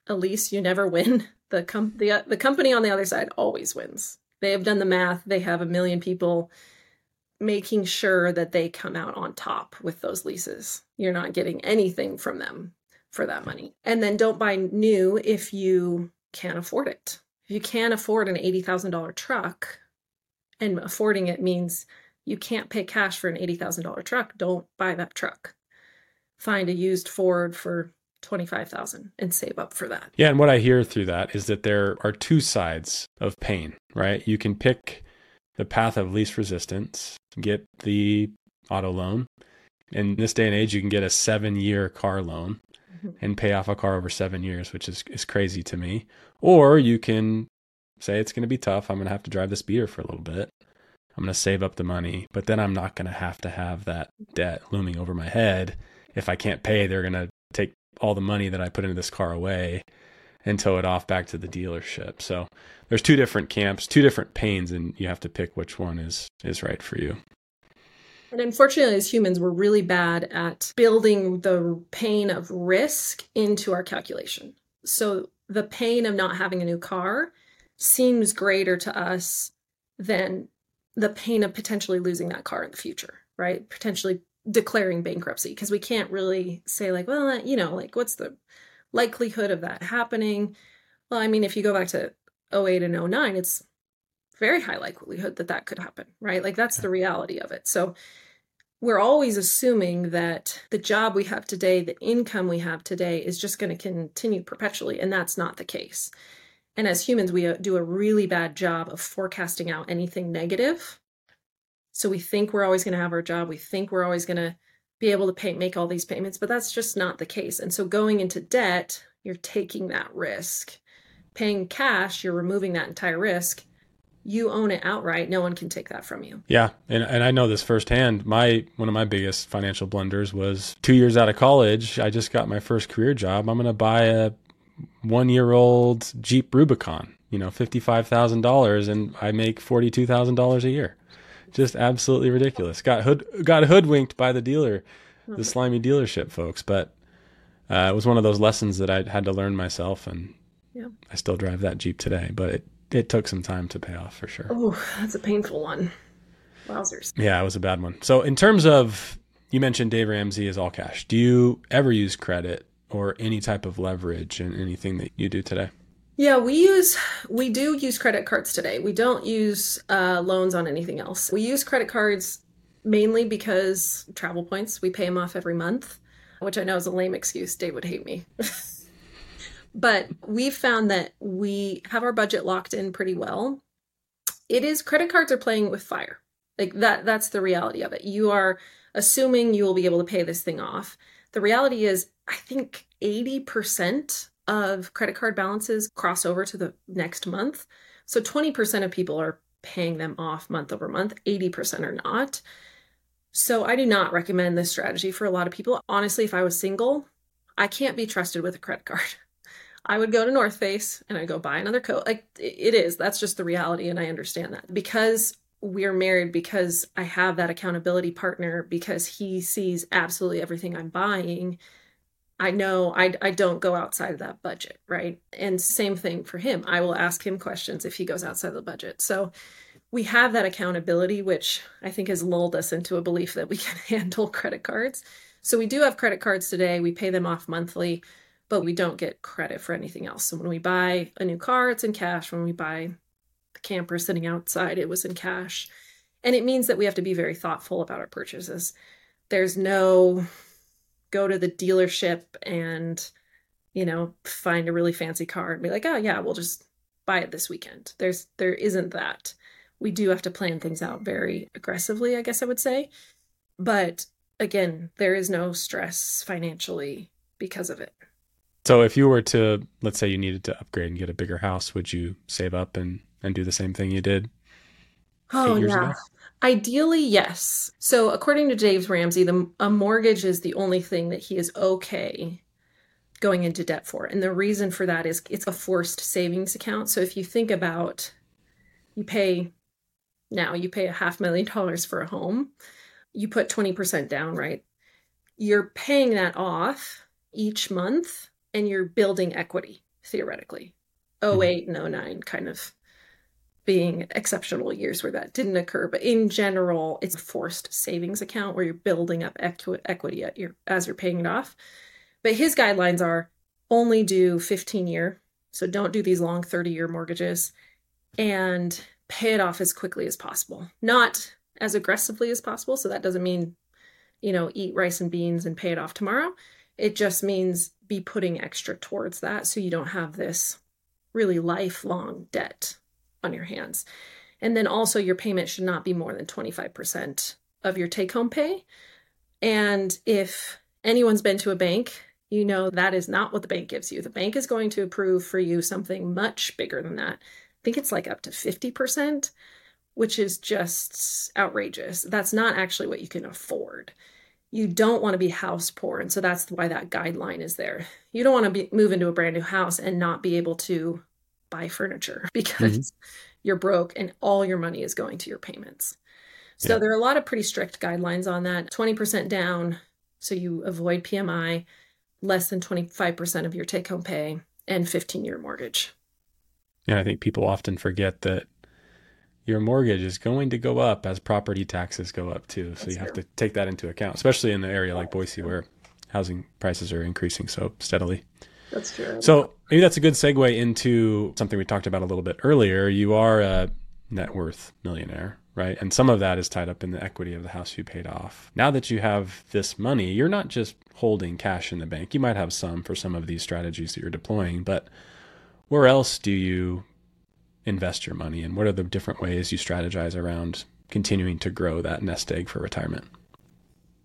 A lease, you never win. The, com- the, the company on the other side always wins. They have done the math. They have a million people making sure that they come out on top with those leases. You're not getting anything from them for that money. And then don't buy new if you can't afford it. If you can't afford an $80,000 truck, and affording it means you can't pay cash for an $80,000 truck, don't buy that truck. Find a used Ford for 25,000 and save up for that. Yeah, and what I hear through that is that there are two sides of pain, right? You can pick the path of least resistance, get the auto loan. In this day and age, you can get a seven year car loan. And pay off a car over seven years, which is, is crazy to me. Or you can say it's going to be tough. I'm going to have to drive this beater for a little bit. I'm going to save up the money, but then I'm not going to have to have that debt looming over my head. If I can't pay, they're going to take all the money that I put into this car away and tow it off back to the dealership. So there's two different camps, two different pains, and you have to pick which one is is right for you. And unfortunately, as humans, we're really bad at building the pain of risk into our calculation. So the pain of not having a new car seems greater to us than the pain of potentially losing that car in the future, right? Potentially declaring bankruptcy because we can't really say like, well, you know, like what's the likelihood of that happening? Well, I mean, if you go back to 08 and 09, it's very high likelihood that that could happen, right? Like that's the reality of it. So we're always assuming that the job we have today, the income we have today is just going to continue perpetually. And that's not the case. And as humans, we uh, do a really bad job of forecasting out anything negative. So we think we're always going to have our job. We think we're always going to be able to pay, make all these payments, but that's just not the case. And so going into debt, you're taking that risk. Paying cash, you're removing that entire risk. You own it outright. No one can take that from you. Yeah, and and I know this firsthand. My one of my biggest financial blunders was 2 years out of college, I just got my first career job. I'm going to buy a 1-year-old Jeep Rubicon, you know, $55,000 and I make $42,000 a year just absolutely ridiculous. Got hood got hoodwinked by the dealer, the slimy dealership folks. But uh, it was one of those lessons that I had to learn myself, and yeah. I still drive that Jeep today. But it it took some time to pay off for sure. Oh, that's a painful one. Wowzers. Yeah, it was a bad one. So in terms of you mentioned Dave Ramsey is all cash. Do you ever use credit or any type of leverage in anything that you do today? Yeah, we use we do use credit cards today. We don't use uh, loans on anything else. We use credit cards mainly because travel points. We pay them off every month, which I know is a lame excuse. Dave would hate me. but we've found that we have our budget locked in pretty well. It is credit cards are playing with fire. Like that that's the reality of it. You are assuming you will be able to pay this thing off. The reality is, I think 80% of credit card balances cross over to the next month. So 20% of people are paying them off month over month, 80% are not. So I do not recommend this strategy for a lot of people. Honestly, if I was single, I can't be trusted with a credit card. I would go to North Face and I'd go buy another coat. Like it is, that's just the reality. And I understand that because we're married, because I have that accountability partner, because he sees absolutely everything I'm buying. I know I, I don't go outside of that budget, right? And same thing for him. I will ask him questions if he goes outside the budget. So we have that accountability, which I think has lulled us into a belief that we can handle credit cards. So we do have credit cards today. We pay them off monthly but we don't get credit for anything else. So when we buy a new car, it's in cash. When we buy the camper sitting outside, it was in cash. And it means that we have to be very thoughtful about our purchases. There's no go to the dealership and, you know, find a really fancy car and be like, oh yeah, we'll just buy it this weekend. There's there isn't that. We do have to plan things out very aggressively, I guess I would say. But again, there is no stress financially because of it. So if you were to, let's say you needed to upgrade and get a bigger house, would you save up and, and do the same thing you did? Oh, yeah. Ago? Ideally, yes. So according to Dave Ramsey, the, a mortgage is the only thing that he is okay going into debt for. And the reason for that is it's a forced savings account. So if you think about you pay now, you pay a half million dollars for a home, you put 20% down, right? You're paying that off each month and you're building equity theoretically. Mm-hmm. 08 and 09 kind of being exceptional years where that didn't occur, but in general, it's a forced savings account where you're building up equi- equity at your, as you're paying it off. But his guidelines are only do 15 year, so don't do these long 30 year mortgages, and pay it off as quickly as possible, not as aggressively as possible. So that doesn't mean, you know, eat rice and beans and pay it off tomorrow. It just means be putting extra towards that so you don't have this really lifelong debt on your hands. And then also, your payment should not be more than 25% of your take home pay. And if anyone's been to a bank, you know that is not what the bank gives you. The bank is going to approve for you something much bigger than that. I think it's like up to 50%, which is just outrageous. That's not actually what you can afford you don't want to be house poor. And so that's why that guideline is there. You don't want to be, move into a brand new house and not be able to buy furniture because mm-hmm. you're broke and all your money is going to your payments. So yeah. there are a lot of pretty strict guidelines on that. 20% down, so you avoid PMI, less than 25% of your take home pay, and 15 year mortgage. Yeah, I think people often forget that your mortgage is going to go up as property taxes go up too. So that's you have to take that into account, especially in an area like Boise where housing prices are increasing so steadily. That's true. So maybe that's a good segue into something we talked about a little bit earlier. You are a net worth millionaire, right? And some of that is tied up in the equity of the house you paid off. Now that you have this money, you're not just holding cash in the bank. You might have some for some of these strategies that you're deploying, but where else do you invest your money and what are the different ways you strategize around continuing to grow that nest egg for retirement?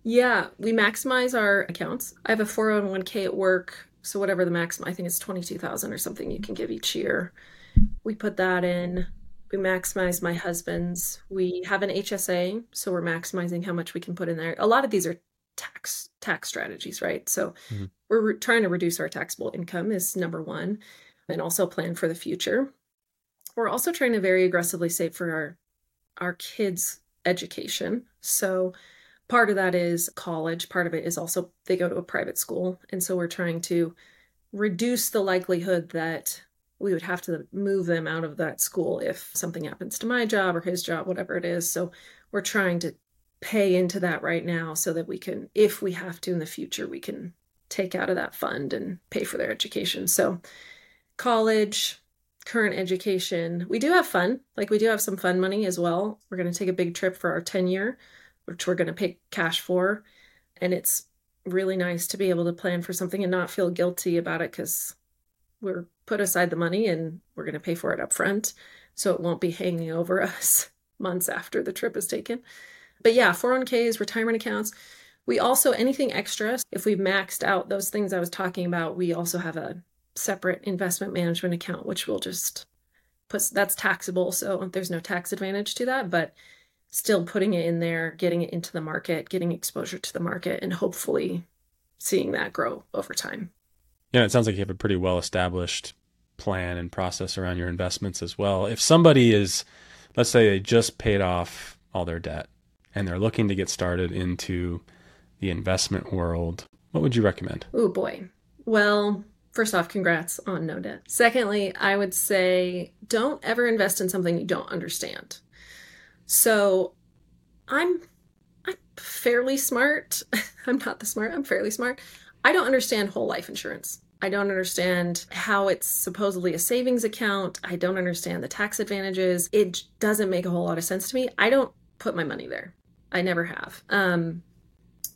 Yeah, we maximize our accounts. I have a 401k at work, so whatever the maximum, I think it's 22,000 or something you can give each year. We put that in. We maximize my husband's. We have an HSA, so we're maximizing how much we can put in there. A lot of these are tax tax strategies, right? So mm-hmm. we're re- trying to reduce our taxable income is number 1 and also plan for the future we're also trying to very aggressively save for our our kids education. So part of that is college part of it is also they go to a private school. And so we're trying to reduce the likelihood that we would have to move them out of that school if something happens to my job or his job whatever it is. So we're trying to pay into that right now so that we can if we have to in the future we can take out of that fund and pay for their education. So college current education. We do have fun. Like we do have some fun money as well. We're going to take a big trip for our 10 year, which we're going to pay cash for. And it's really nice to be able to plan for something and not feel guilty about it because we're put aside the money and we're going to pay for it up front. So it won't be hanging over us months after the trip is taken. But yeah, 401ks, retirement accounts. We also, anything extra, if we've maxed out those things I was talking about, we also have a separate investment management account, which will just put that's taxable. So there's no tax advantage to that, but still putting it in there, getting it into the market, getting exposure to the market, and hopefully seeing that grow over time. Yeah, it sounds like you have a pretty well established plan and process around your investments as well. If somebody is, let's say, they just paid off all their debt and they're looking to get started into the investment world, what would you recommend? Oh boy. Well, first off, congrats on no debt. Secondly, I would say don't ever invest in something you don't understand. So I'm I'm fairly smart. I'm not the smart, I'm fairly smart. I don't understand whole life insurance. I don't understand how it's supposedly a savings account. I don't understand the tax advantages. It doesn't make a whole lot of sense to me. I don't put my money there. I never have. Um,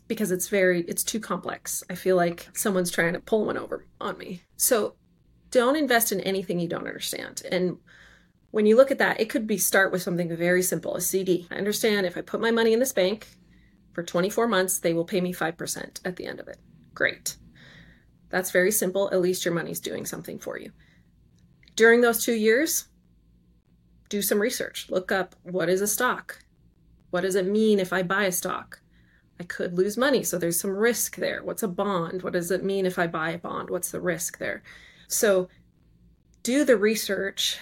because it's very it's too complex. I feel like someone's trying to pull one over on me. So don't invest in anything you don't understand. And when you look at that, it could be start with something very simple, a CD. I understand if I put my money in this bank for 24 months, they will pay me 5% at the end of it. Great. That's very simple. At least your money's doing something for you. During those 2 years, do some research. Look up what is a stock? What does it mean if I buy a stock? I could lose money. So there's some risk there. What's a bond? What does it mean if I buy a bond? What's the risk there? So do the research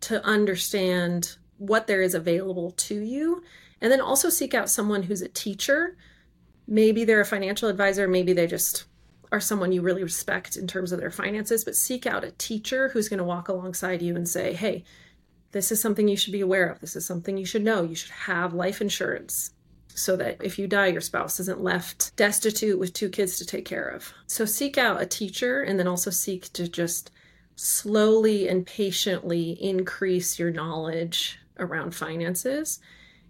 to understand what there is available to you. And then also seek out someone who's a teacher. Maybe they're a financial advisor, maybe they just are someone you really respect in terms of their finances, but seek out a teacher who's going to walk alongside you and say, hey, this is something you should be aware of. This is something you should know. You should have life insurance so that if you die, your spouse isn't left destitute with two kids to take care of. So seek out a teacher and then also seek to just slowly and patiently increase your knowledge around finances.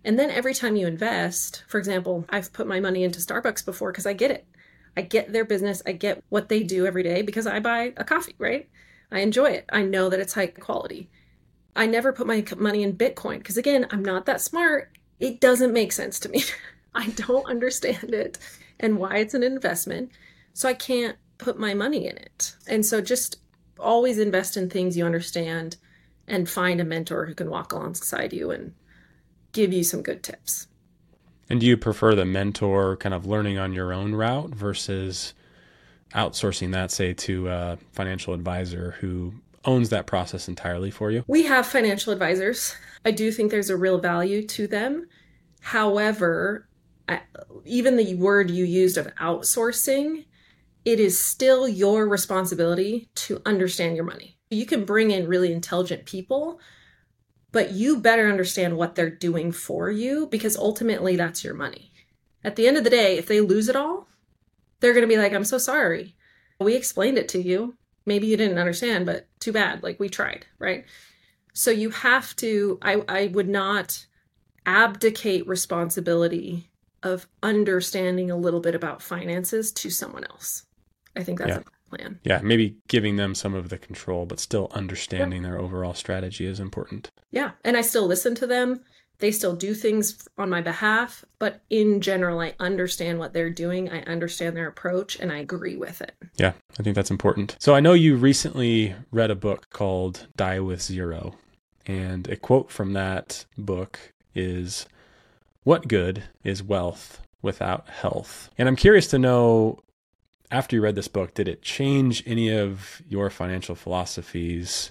And then every time you invest, for example, I've put my money into Starbucks before because I get it. I get their business, I get what they do every day because I buy a coffee, right? I enjoy it. I know that it's high quality. I never put my money in Bitcoin because, again, I'm not that smart it doesn't make sense to me. I don't understand it and why it's an investment. So I can't put my money in it. And so just always invest in things you understand and find a mentor who can walk alongside you and give you some good tips. And do you prefer the mentor kind of learning on your own route versus outsourcing that, say, to a financial advisor who owns that process entirely for you? We have financial advisors. I do think there's a real value to them. However, even the word you used of outsourcing, it is still your responsibility to understand your money. You can bring in really intelligent people, but you better understand what they're doing for you because ultimately that's your money. At the end of the day, if they lose it all, they're going to be like, I'm so sorry. We explained it to you maybe you didn't understand, but too bad. Like we tried, right? So you have to, I, I would not abdicate responsibility of understanding a little bit about finances to someone else. I think that's yeah. a plan. Yeah, maybe giving them some of the control, but still understanding yeah. their overall strategy is important. Yeah. And I still listen to them. They still do things on my behalf, but in general, I understand what they're doing. I understand their approach and I agree with it. Yeah, I think that's important. So I know you recently read a book called Die with Zero. And a quote from that book is What good is wealth without health? And I'm curious to know after you read this book, did it change any of your financial philosophies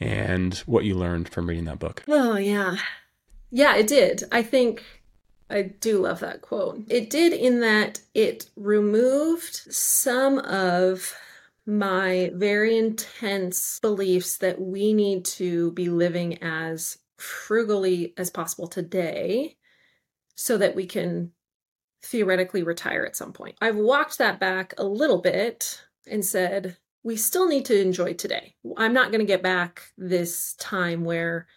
and what you learned from reading that book? Oh, yeah. Yeah, it did. I think I do love that quote. It did in that it removed some of my very intense beliefs that we need to be living as frugally as possible today so that we can theoretically retire at some point. I've walked that back a little bit and said, we still need to enjoy today. I'm not going to get back this time where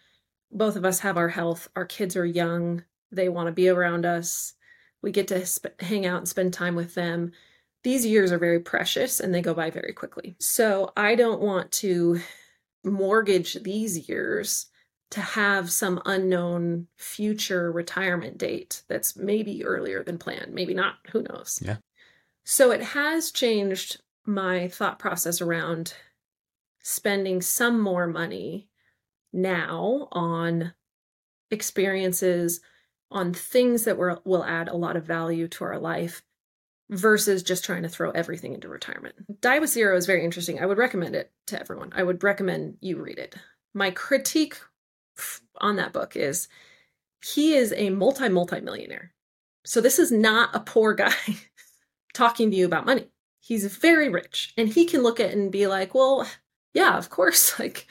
both of us have our health. Our kids are young. They want to be around us. We get to sp- hang out and spend time with them. These years are very precious and they go by very quickly. So I don't want to mortgage these years to have some unknown future retirement date that's maybe earlier than planned, maybe not, who knows. Yeah. So it has changed my thought process around spending some more money now on experiences, on things that will add a lot of value to our life versus just trying to throw everything into retirement. Die with Zero is very interesting. I would recommend it to everyone. I would recommend you read it. My critique on that book is he is a multi multi millionaire. So this is not a poor guy talking to you about money. He's very rich and he can look at and be like, "Well, yeah, of course, like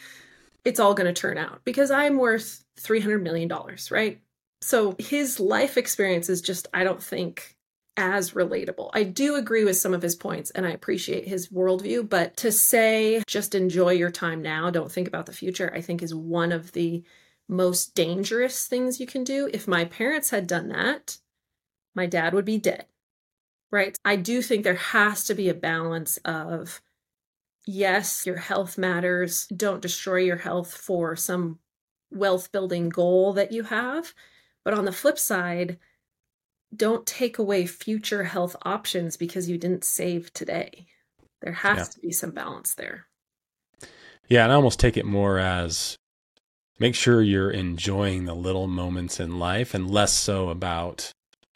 it's all going to turn out because I'm worth 300 million dollars, right?" So his life experience is just I don't think as relatable. I do agree with some of his points and I appreciate his worldview, but to say just enjoy your time now, don't think about the future, I think is one of the most dangerous things you can do. If my parents had done that, my dad would be dead. Right? I do think there has to be a balance of yes, your health matters. Don't destroy your health for some wealth building goal that you have. But on the flip side, don't take away future health options because you didn't save today. There has yeah. to be some balance there. Yeah, and I almost take it more as make sure you're enjoying the little moments in life and less so about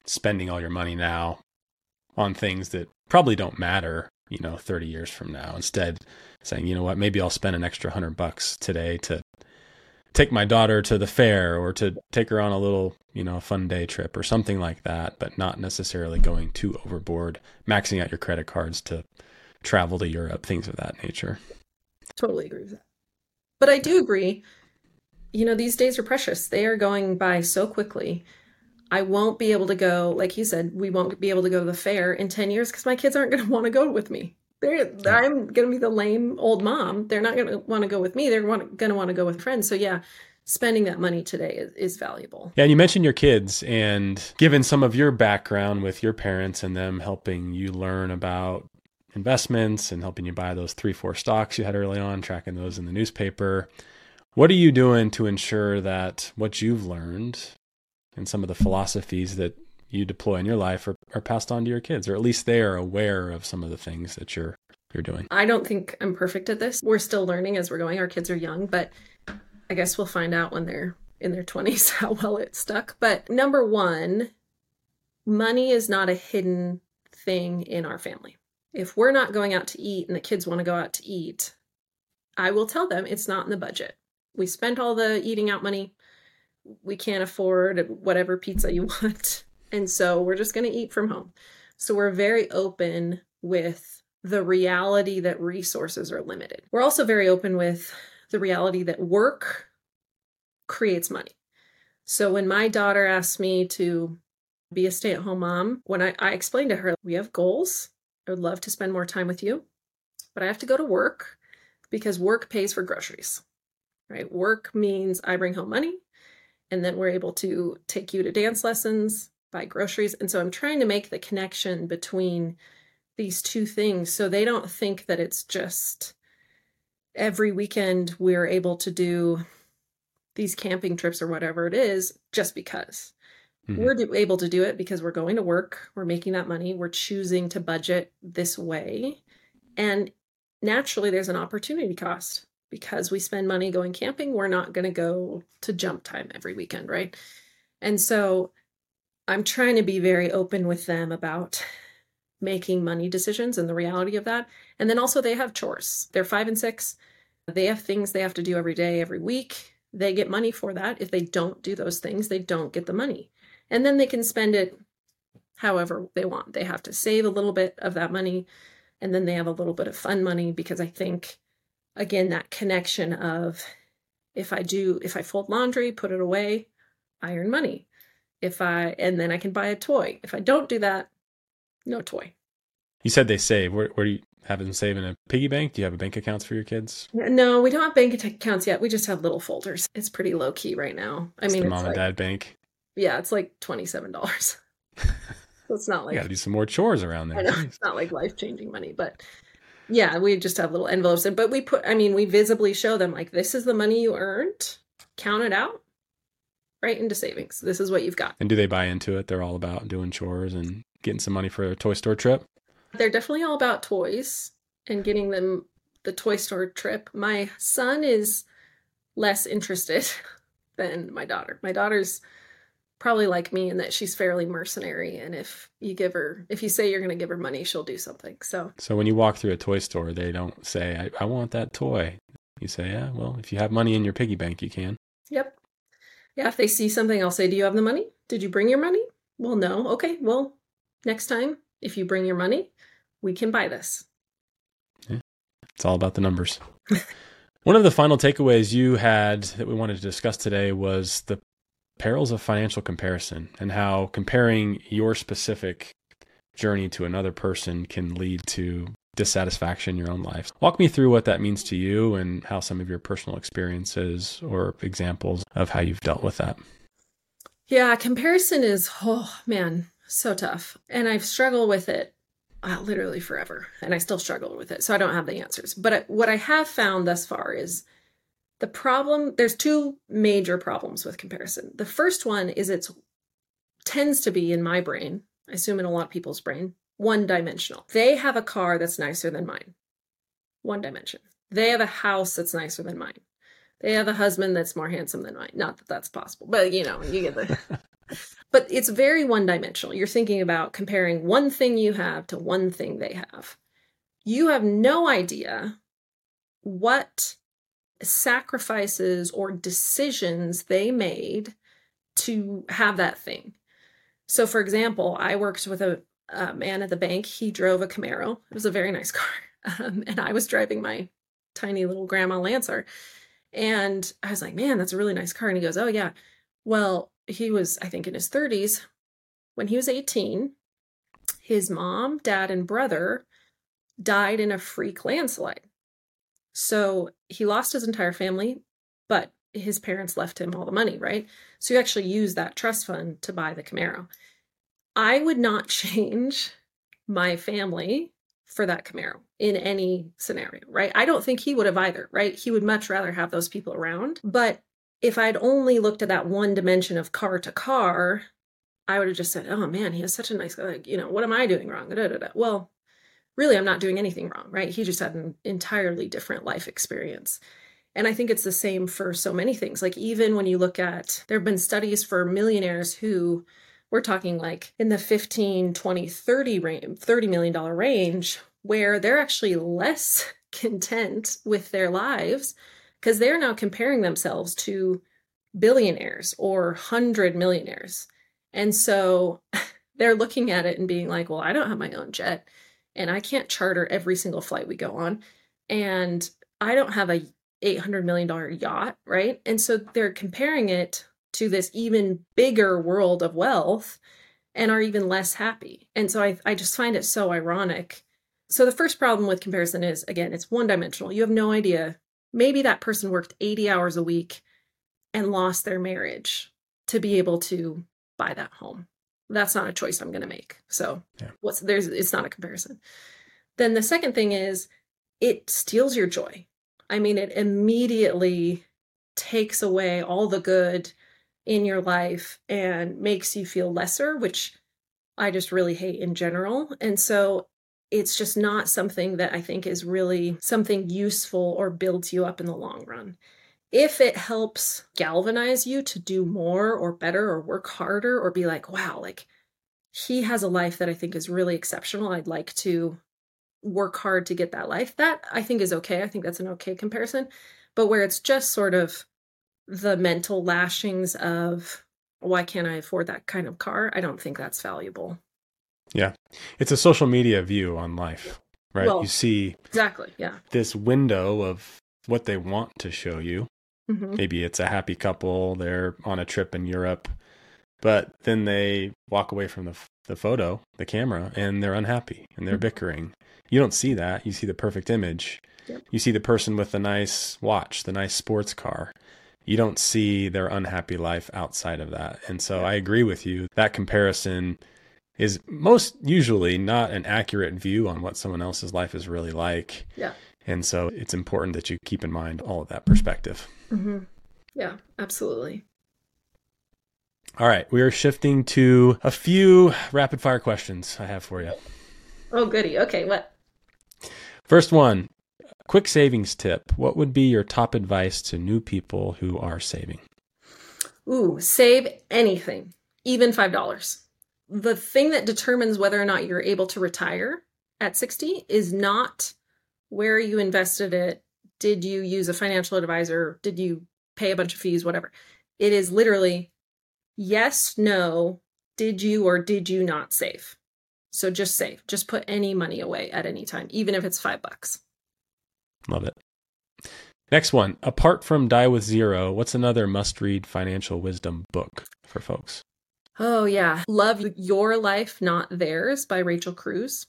spending all your money now on things that probably don't matter, you know, 30 years from now. Instead, saying, you know what, maybe I'll spend an extra 100 bucks today to take my daughter to the fair or to take her on a little, you know, fun day trip or something like that, but not necessarily going too overboard, maxing out your credit cards to travel to Europe, things of that nature. Totally agree with that. But I do agree, you know, these days are precious. They are going by so quickly. I won't be able to go, like you said, we won't be able to go to the fair in 10 years because my kids aren't going to want to go with me. They're, I'm going to be the lame old mom. They're not going to want to go with me. They're going to want to go with friends. So, yeah, spending that money today is, is valuable. Yeah, and you mentioned your kids, and given some of your background with your parents and them helping you learn about investments and helping you buy those three, four stocks you had early on, tracking those in the newspaper. What are you doing to ensure that what you've learned and some of the philosophies that you deploy in your life are, are passed on to your kids, or at least they are aware of some of the things that you're you're doing? I don't think I'm perfect at this. We're still learning as we're going. Our kids are young, but I guess we'll find out when they're in their 20s how well it stuck. But number one, money is not a hidden thing in our family. If we're not going out to eat and the kids want to go out to eat, I will tell them it's not in the budget. We spent all the eating out money. We can't afford whatever pizza you want. And so we're just going to eat from home. So we're very open with the reality that resources are limited. We're also very open with the reality that work creates money. So when my daughter asked me to be a stay at home mom, when I, I explained to her, we have goals. I would love to spend more time with you, but I have to go to work because work pays for groceries, right? Work means I bring home money and then we're able to take you to dance lessons, buy groceries. And so I'm trying to make the connection between these two things so they don't think that it's just every weekend we're able to do these camping trips or whatever it is just because. Mm-hmm. We're able to do it because we're going to work, we're making that money, we're choosing to budget this way. And naturally, there's an opportunity cost because we spend money going camping. We're not going to go to jump time every weekend, right? And so I'm trying to be very open with them about making money decisions and the reality of that. And then also, they have chores. They're five and six. They have things they have to do every day, every week. They get money for that. If they don't do those things, they don't get the money. And then they can spend it however they want. They have to save a little bit of that money and then they have a little bit of fun money because I think, again, that connection of if I do, if I fold laundry, put it away, I earn money if I and then I can buy a toy. If I don't do that, no toy. You said they save. Where, where do you have them save in a piggy bank? Do you have a bank accounts for your kids? No, we don't have bank accounts yet. We just have little folders. It's pretty low key right now. I mean it's mean, mom and like, dad bank. Yeah, it's like twenty seven dollars. so it's not like got to do some more chores around there. it's not like life changing money, but yeah, we just have little envelopes. But we put, I mean, we visibly show them like this is the money you earned count it out right into savings. This is what you've got. And do they buy into it? They're all about doing chores and getting some money for a toy store trip. They're definitely all about toys and getting them the toy store trip. My son is less interested than my daughter. My daughter's probably like me in that she's fairly mercenary and if you give her if you say you're going to give her money she'll do something so. So when you walk through a toy store they don't say I, I want that toy. You say yeah well if you have money in your piggy bank you can. Yep. Yeah if they see something i'll say do you have the money? Did you bring your money? Well no. Okay well next time if you bring your money we can buy this. Yeah. it's all about the numbers. One of the final takeaways you had that we wanted to discuss today was the perils of financial comparison and how comparing your specific journey to another person can lead to dissatisfaction in your own life. Walk me through what that means to you and how some of your personal experiences or examples of how you've dealt with that. Yeah, comparison is, oh man, so tough. And I've struggled with it uh, literally forever. And I still struggle with it. So I don't have the answers. But what I have found thus far is the problem there's two major problems with comparison. The first one is it tends to be in my brain, I assume in a lot of people's brain, one dimensional. They have a car that's nicer than mine. One dimension. They have a house that's nicer than mine. They have a husband that's more handsome than mine. Not that that's possible, but you know, you get the But it's very one dimensional. You're thinking about comparing one thing you have to one thing they have. You have no idea what sacrifices or decisions they made to have that thing. So, for example, I worked with a, a man at the bank. He drove a Camaro. It was a very nice car. Um, and I was driving my tiny little grandma Lancer. And I was like, man, that's a really nice car. And he goes, oh, yeah. Well, he was, I think, in his 30s. When he was 18, his mom, dad, and brother died in a freak landslide. So he lost his entire family, but his parents left him all the money, right? So he actually used that trust fund to buy the Camaro. I would not change my family for that Camaro in any scenario, right? I don't think he would have either, right? He would much rather have those people around. But if I'd only looked at that one dimension of car to car, I would have just said, oh man, he has such a nice, like, you know, what am I doing wrong? Da, da, da. Well, really I'm not doing anything wrong, right? He just had an entirely different life experience. And I think it's the same for so many things. Like, even when you look at, there have been studies for millionaires who we're talking like in the 15, 20, 30 range, 30 million dollar range, where they're actually less content with their lives because they're now comparing themselves to billionaires or hundred millionaires. And so they're looking at it and being like, well, I don't have my own jet and I can't charter every single flight we go on. And I don't have a $800 million yacht, right? And so they're comparing it to this even bigger world of wealth and are even less happy. And so I, I just find it so ironic. So the first problem with comparison is again, it's one dimensional. You have no idea. Maybe that person worked 80 hours a week and lost their marriage to be able to buy that home that's not a choice I'm going to make. So yeah. what's there's it's not a comparison. Then the second thing is it steals your joy. I mean it immediately takes away all the good in your life and makes you feel lesser, which I just really hate in general. And so it's just not something that I think is really something useful or builds you up in the long run if it helps galvanize you to do more or better or work harder or be like, wow, like he has a life that I think is really exceptional. I'd like to work hard to get that life. That I think is okay. I think that's an okay comparison. But where it's just sort of the mental lashings of why can't I afford that kind of car? I don't think that's valuable. Yeah. It's a social media view on life, right? Well, you see Exactly. Yeah. This window of what they want to show you Mm-hmm. Maybe it's a happy couple, they're on a trip in Europe, but then they walk away from the, the photo, the camera, and they're unhappy and they're mm-hmm. bickering. You don't see that. You see the perfect image. Yep. You see the person with the nice watch, the nice sports car. You don't see their unhappy life outside of that. And so I agree with you. That comparison is most usually not an accurate view on what someone else's life is really like. Yeah. And so it's important that you keep in mind all of that perspective. Mm-hmm. Yeah, absolutely. All right, we are shifting to a few rapid fire questions I have for you. Oh, goody. Okay, what? First one quick savings tip. What would be your top advice to new people who are saving? Ooh, save anything, even $5. The thing that determines whether or not you're able to retire at 60 is not where you invested it. Did you use a financial advisor? Did you pay a bunch of fees? Whatever. It is literally yes, no, did you or did you not save? So just save. Just put any money away at any time, even if it's five bucks. Love it. Next one. Apart from Die with Zero, what's another must read financial wisdom book for folks? Oh, yeah. Love Your Life, Not Theirs by Rachel Cruz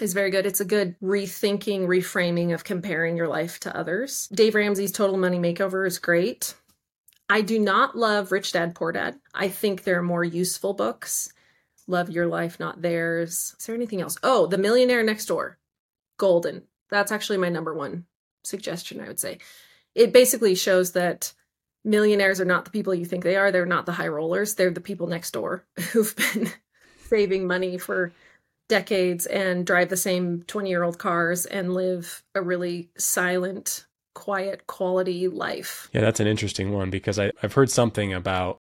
is very good. It's a good rethinking, reframing of comparing your life to others. Dave Ramsey's Total Money Makeover is great. I do not love Rich Dad Poor Dad. I think there are more useful books. Love Your Life, Not Theirs. Is there anything else? Oh, The Millionaire Next Door. Golden. That's actually my number one suggestion, I would say. It basically shows that millionaires are not the people you think they are. They're not the high rollers. They're the people next door who've been saving money for decades and drive the same 20 year old cars and live a really silent, quiet, quality life. Yeah, that's an interesting one because I, I've heard something about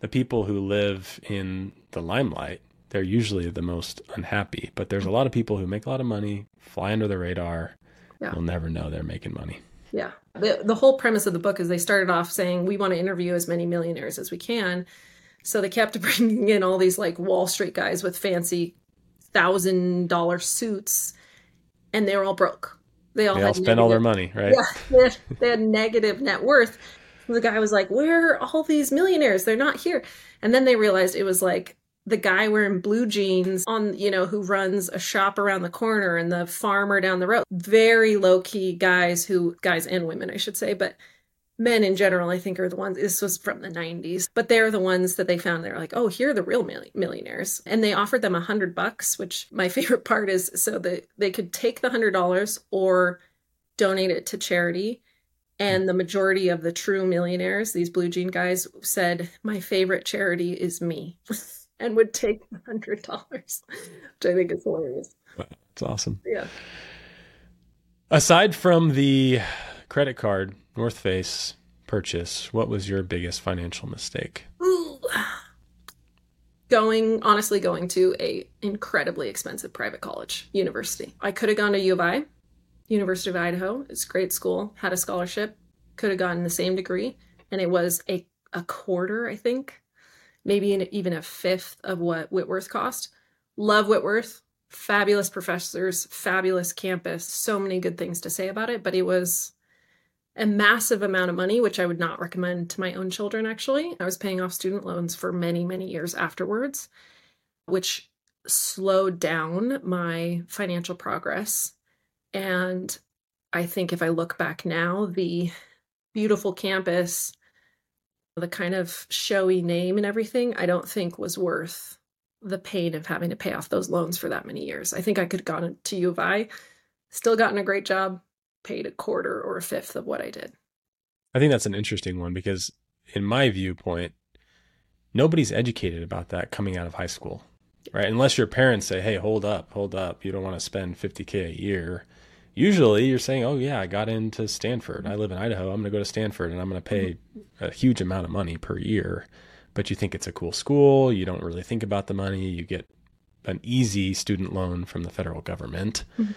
the people who live in the limelight. They're usually the most unhappy, but there's a lot of people who make a lot of money, fly under the radar. Yeah. You'll never know they're making money. Yeah. The, the whole premise of the book is they started off saying, we want to interview as many millionaires as we can. So they kept bringing in all these like Wall Street guys with fancy thousand dollar suits, and they were all broke. They all, they all spent negative, all their money, right? Yeah, they had, they had negative net worth. The guy was like, "Where are all these millionaires? They're not here." And then they realized it was like the guy wearing blue jeans on, you know, who runs a shop around the corner and the farmer down the road. Very low key guys who, guys and women, I should say, but men in general, I think, are the ones. This was from the 90s, but they're the ones that they found. They're like, oh, here are the real millionaires, and they offered them a hundred bucks. Which my favorite part is so that they could take the hundred dollars or donate it to charity. And the majority of the true millionaires, these blue jean guys, said, My favorite charity is me, and would take the hundred dollars, which I think is hilarious. It's awesome. Yeah. Aside from the credit card North Face purchase, what was your biggest financial mistake? Ooh. Going, honestly, going to a incredibly expensive private college, university. I could have gone to U of I, University of Idaho. It's a great school, had a scholarship, could have gotten the same degree, and it was a, a quarter, I think, maybe an, even a fifth of what Whitworth cost. Love Whitworth, fabulous professors, fabulous campus, so many good things to say about it, but it was a massive amount of money, which I would not recommend to my own children, actually. I was paying off student loans for many, many years afterwards, which slowed down my financial progress. And I think if I look back now, the beautiful campus, the kind of showy name and everything, I don't think was worth the pain of having to pay off those loans for that many years. I think I could have gone to U of I, still gotten a great job, paid a quarter or a fifth of what I did. I think that's an interesting one because, in my viewpoint, nobody's educated about that coming out of high school, right? Unless your parents say, hey, hold up, hold up, you don't want to spend 50K a year. Usually you're saying, oh, yeah, I got into Stanford. I live in Idaho. I'm going to go to Stanford and I'm going to pay a huge amount of money per year. But you think it's a cool school. You don't really think about the money. You get an easy student loan from the federal government. Mm-hmm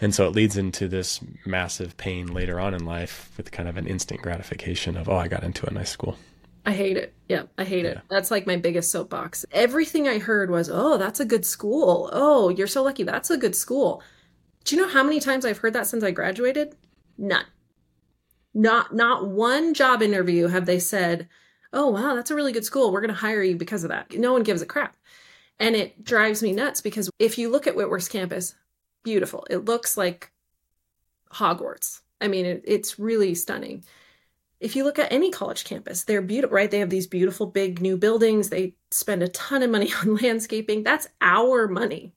and so it leads into this massive pain later on in life with kind of an instant gratification of, oh, I got into a nice school. I hate it. Yeah, I hate yeah. it. That's like my biggest soapbox. Everything I heard was, oh, that's a good school. Oh, you're so lucky. That's a good school. Do you know how many times I've heard that since I graduated? None. Not not one job interview have they said, "Oh, wow, that's a really good school. We're going to hire you because of that." No one gives a crap. And it drives me nuts because if you look at Whitworth's campus, beautiful. It looks like Hogwarts. I mean, it, it's really stunning. If you look at any college campus, they're beautiful, right? They have these beautiful big new buildings. They spend a ton of money on landscaping. That's our money.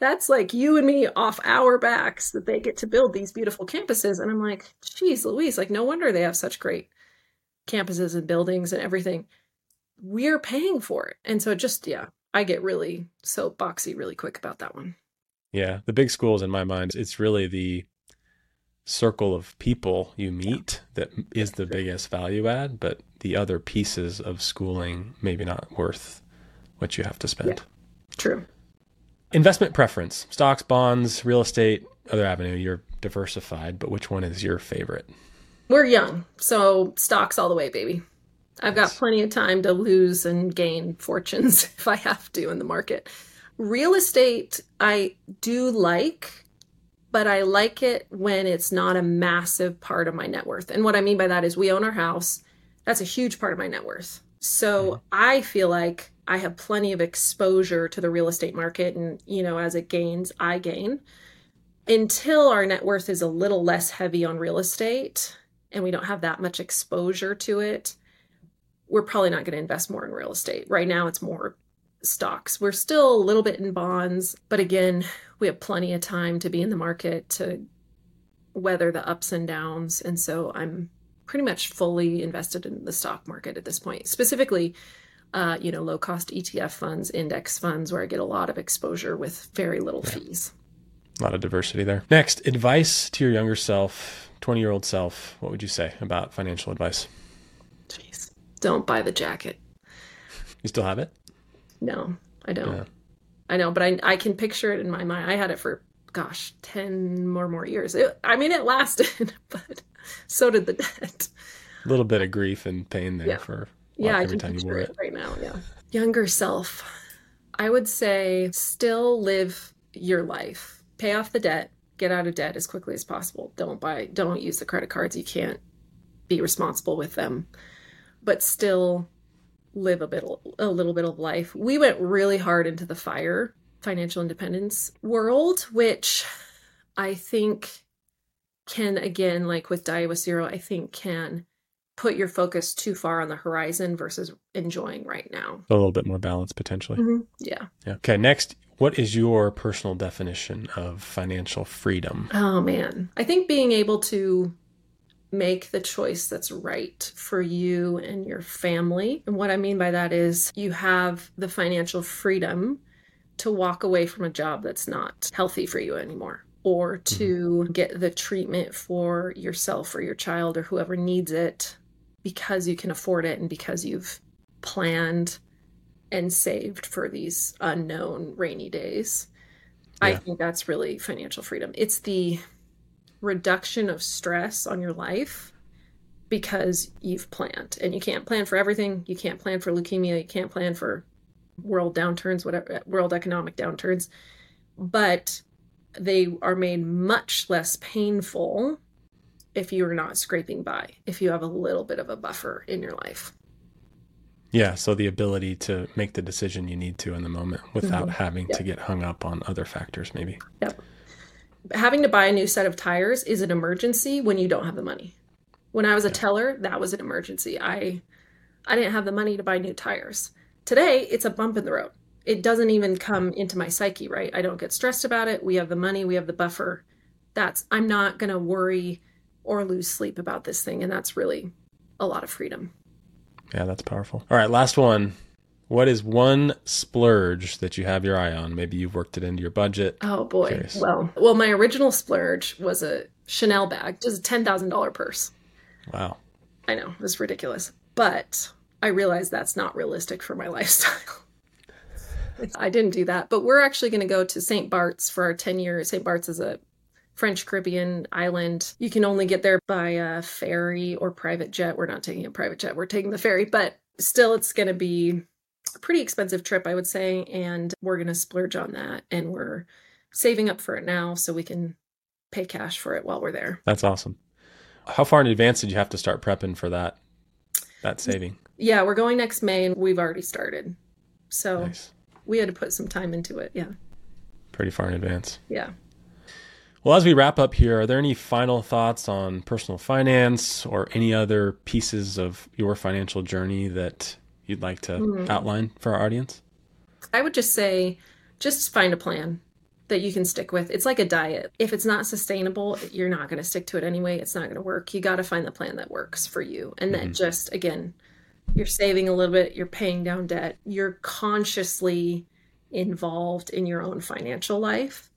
That's like you and me off our backs that they get to build these beautiful campuses. And I'm like, geez, Louise, like, no wonder they have such great campuses and buildings and everything, we're paying for it. And so just, yeah, I get really soapboxy really quick about that one. Yeah. The big schools, in my mind, it's really the circle of people you meet that is the biggest value add, but the other pieces of schooling maybe not worth what you have to spend. Yeah. True. Investment preference stocks, bonds, real estate, other avenue. You're diversified, but which one is your favorite? We're young, so stocks all the way, baby. I've got plenty of time to lose and gain fortunes if I have to in the market. Real estate, I do like, but I like it when it's not a massive part of my net worth. And what I mean by that is we own our house. That's a huge part of my net worth. So mm-hmm. I feel like I have plenty of exposure to the real estate market. And, you know, as it gains, I gain. Until our net worth is a little less heavy on real estate and we don't have that much exposure to it, we're probably not going to invest more in real estate. Right now, it's more stocks. We're still a little bit in bonds, but again, we have plenty of time to be in the market to weather the ups and downs. And so I'm pretty much fully invested in the stock market at this point, specifically. Uh, you know, low cost ETF funds, index funds, where I get a lot of exposure with very little yeah. fees. A lot of diversity there. Next, advice to your younger self, 20 year old self. What would you say about financial advice? Jeez. Don't buy the jacket. You still have it? No, I don't. Yeah. I know, but I I can picture it in my mind. I had it for gosh, 10 more more years. It, I mean, it lasted, but so did the debt. A little bit of grief and pain there yeah. for yeah, every time you wore it. it right now, yeah. Younger self. I would say still live your life. Pay off the debt, get out of debt as quickly as possible. Don't buy don't use the credit cards. You can't be responsible with them. But still live a bit a little bit of life. We went really hard into the fire financial independence world, which I think can again like with with Zero, I think can put your focus too far on the horizon versus enjoying right now. A little bit more balance potentially. Mm-hmm. Yeah. Yeah. Okay, next what is your personal definition of financial freedom? Oh man. I think being able to make the choice that's right for you and your family. And what I mean by that is you have the financial freedom to walk away from a job that's not healthy for you anymore or mm-hmm. to get the treatment for yourself or your child or whoever needs it because you can afford it and because you've planned and saved for these unknown rainy days. Yeah. I think that's really financial freedom. It's the reduction of stress on your life because you've planned. And you can't plan for everything. You can't plan for leukemia. You can't plan for world downturns whatever world economic downturns. But they are made much less painful if you're not scraping by if you have a little bit of a buffer in your life. Yeah so the ability to make the decision you need to in the moment without mm-hmm. having yep. to get hung up on other factors maybe. Yep having to buy a new set of tires is an emergency when you don't have the money. When I was a teller, that was an emergency. I I didn't have the money to buy new tires. Today, it's a bump in the road. It doesn't even come into my psyche, right? I don't get stressed about it. We have the money, we have the buffer. That's I'm not going to worry or lose sleep about this thing and that's really a lot of freedom. Yeah, that's powerful. All right, last one. What is one splurge that you have your eye on? Maybe you've worked it into your budget. Oh boy. Curious. Well, well, my original splurge was a Chanel bag, just a ten thousand dollar purse. Wow. I know it was ridiculous, but I realized that's not realistic for my lifestyle. I didn't do that, but we're actually going to go to St. Bart's for our ten year. St. Bart's is a French Caribbean island. You can only get there by a ferry or private jet. We're not taking a private jet. We're taking the ferry, but still, it's going to be pretty expensive trip, I would say, and we're going to splurge on that. And we're saving up for it now so we can pay cash for it while we're there. That's awesome. How far in advance did you have to start prepping for that that saving? Yeah, we're going next May and we've already started. So nice. we had to put some time into it. Yeah. Pretty far in advance. Yeah. Well, as we wrap up here, are there any final thoughts on personal finance or any other pieces of your financial journey that you'd like to mm. outline for our audience? I would just say just find a plan. that you can stick with. It's like a diet. If it's not sustainable, you're not going to stick to it anyway. It's not going to work. You got to find the plan that works for you. And mm-hmm. that just, again, you're saving a little bit, you're paying down debt, you're consciously involved in your own financial life.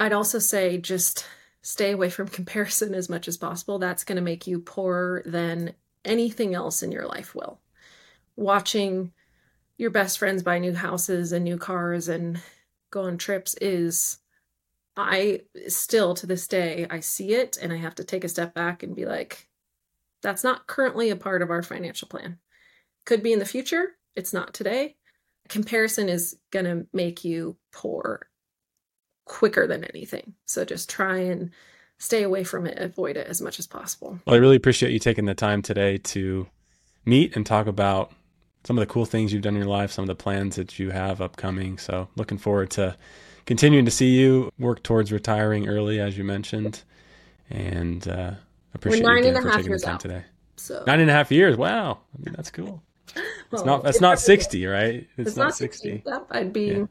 I'd also say just stay away from comparison as much as possible. That's going to make you poorer than anything else in your life will. Watching your best friends buy new houses and new cars and go on trips is I still to this day I see it and I have to take a step back and be like that's not currently a part of our financial plan. Could be in the future, it's not today. Comparison is going to make you poor quicker than anything. So just try and stay away from it, avoid it as much as possible. Well, I really appreciate you taking the time today to meet and talk about some of the cool things you've done in your life, some of the plans that you have upcoming. So, looking forward to continuing to see you work towards retiring early, as you mentioned. And uh, appreciate you again for taking the time out, today. So nine and a half years. Wow, I mean that's cool. It's not that's not sixty, right? It's, it's not, not, sixty. Yep, I'd be yeah.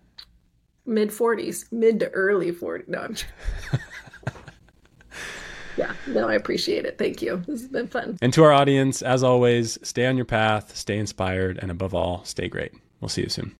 mid forties, mid to early forty. No, yeah, no, I appreciate it. Thank you. This has been fun. And to our audience, as always, stay on your path, stay inspired, and above all, stay great. We'll see you soon.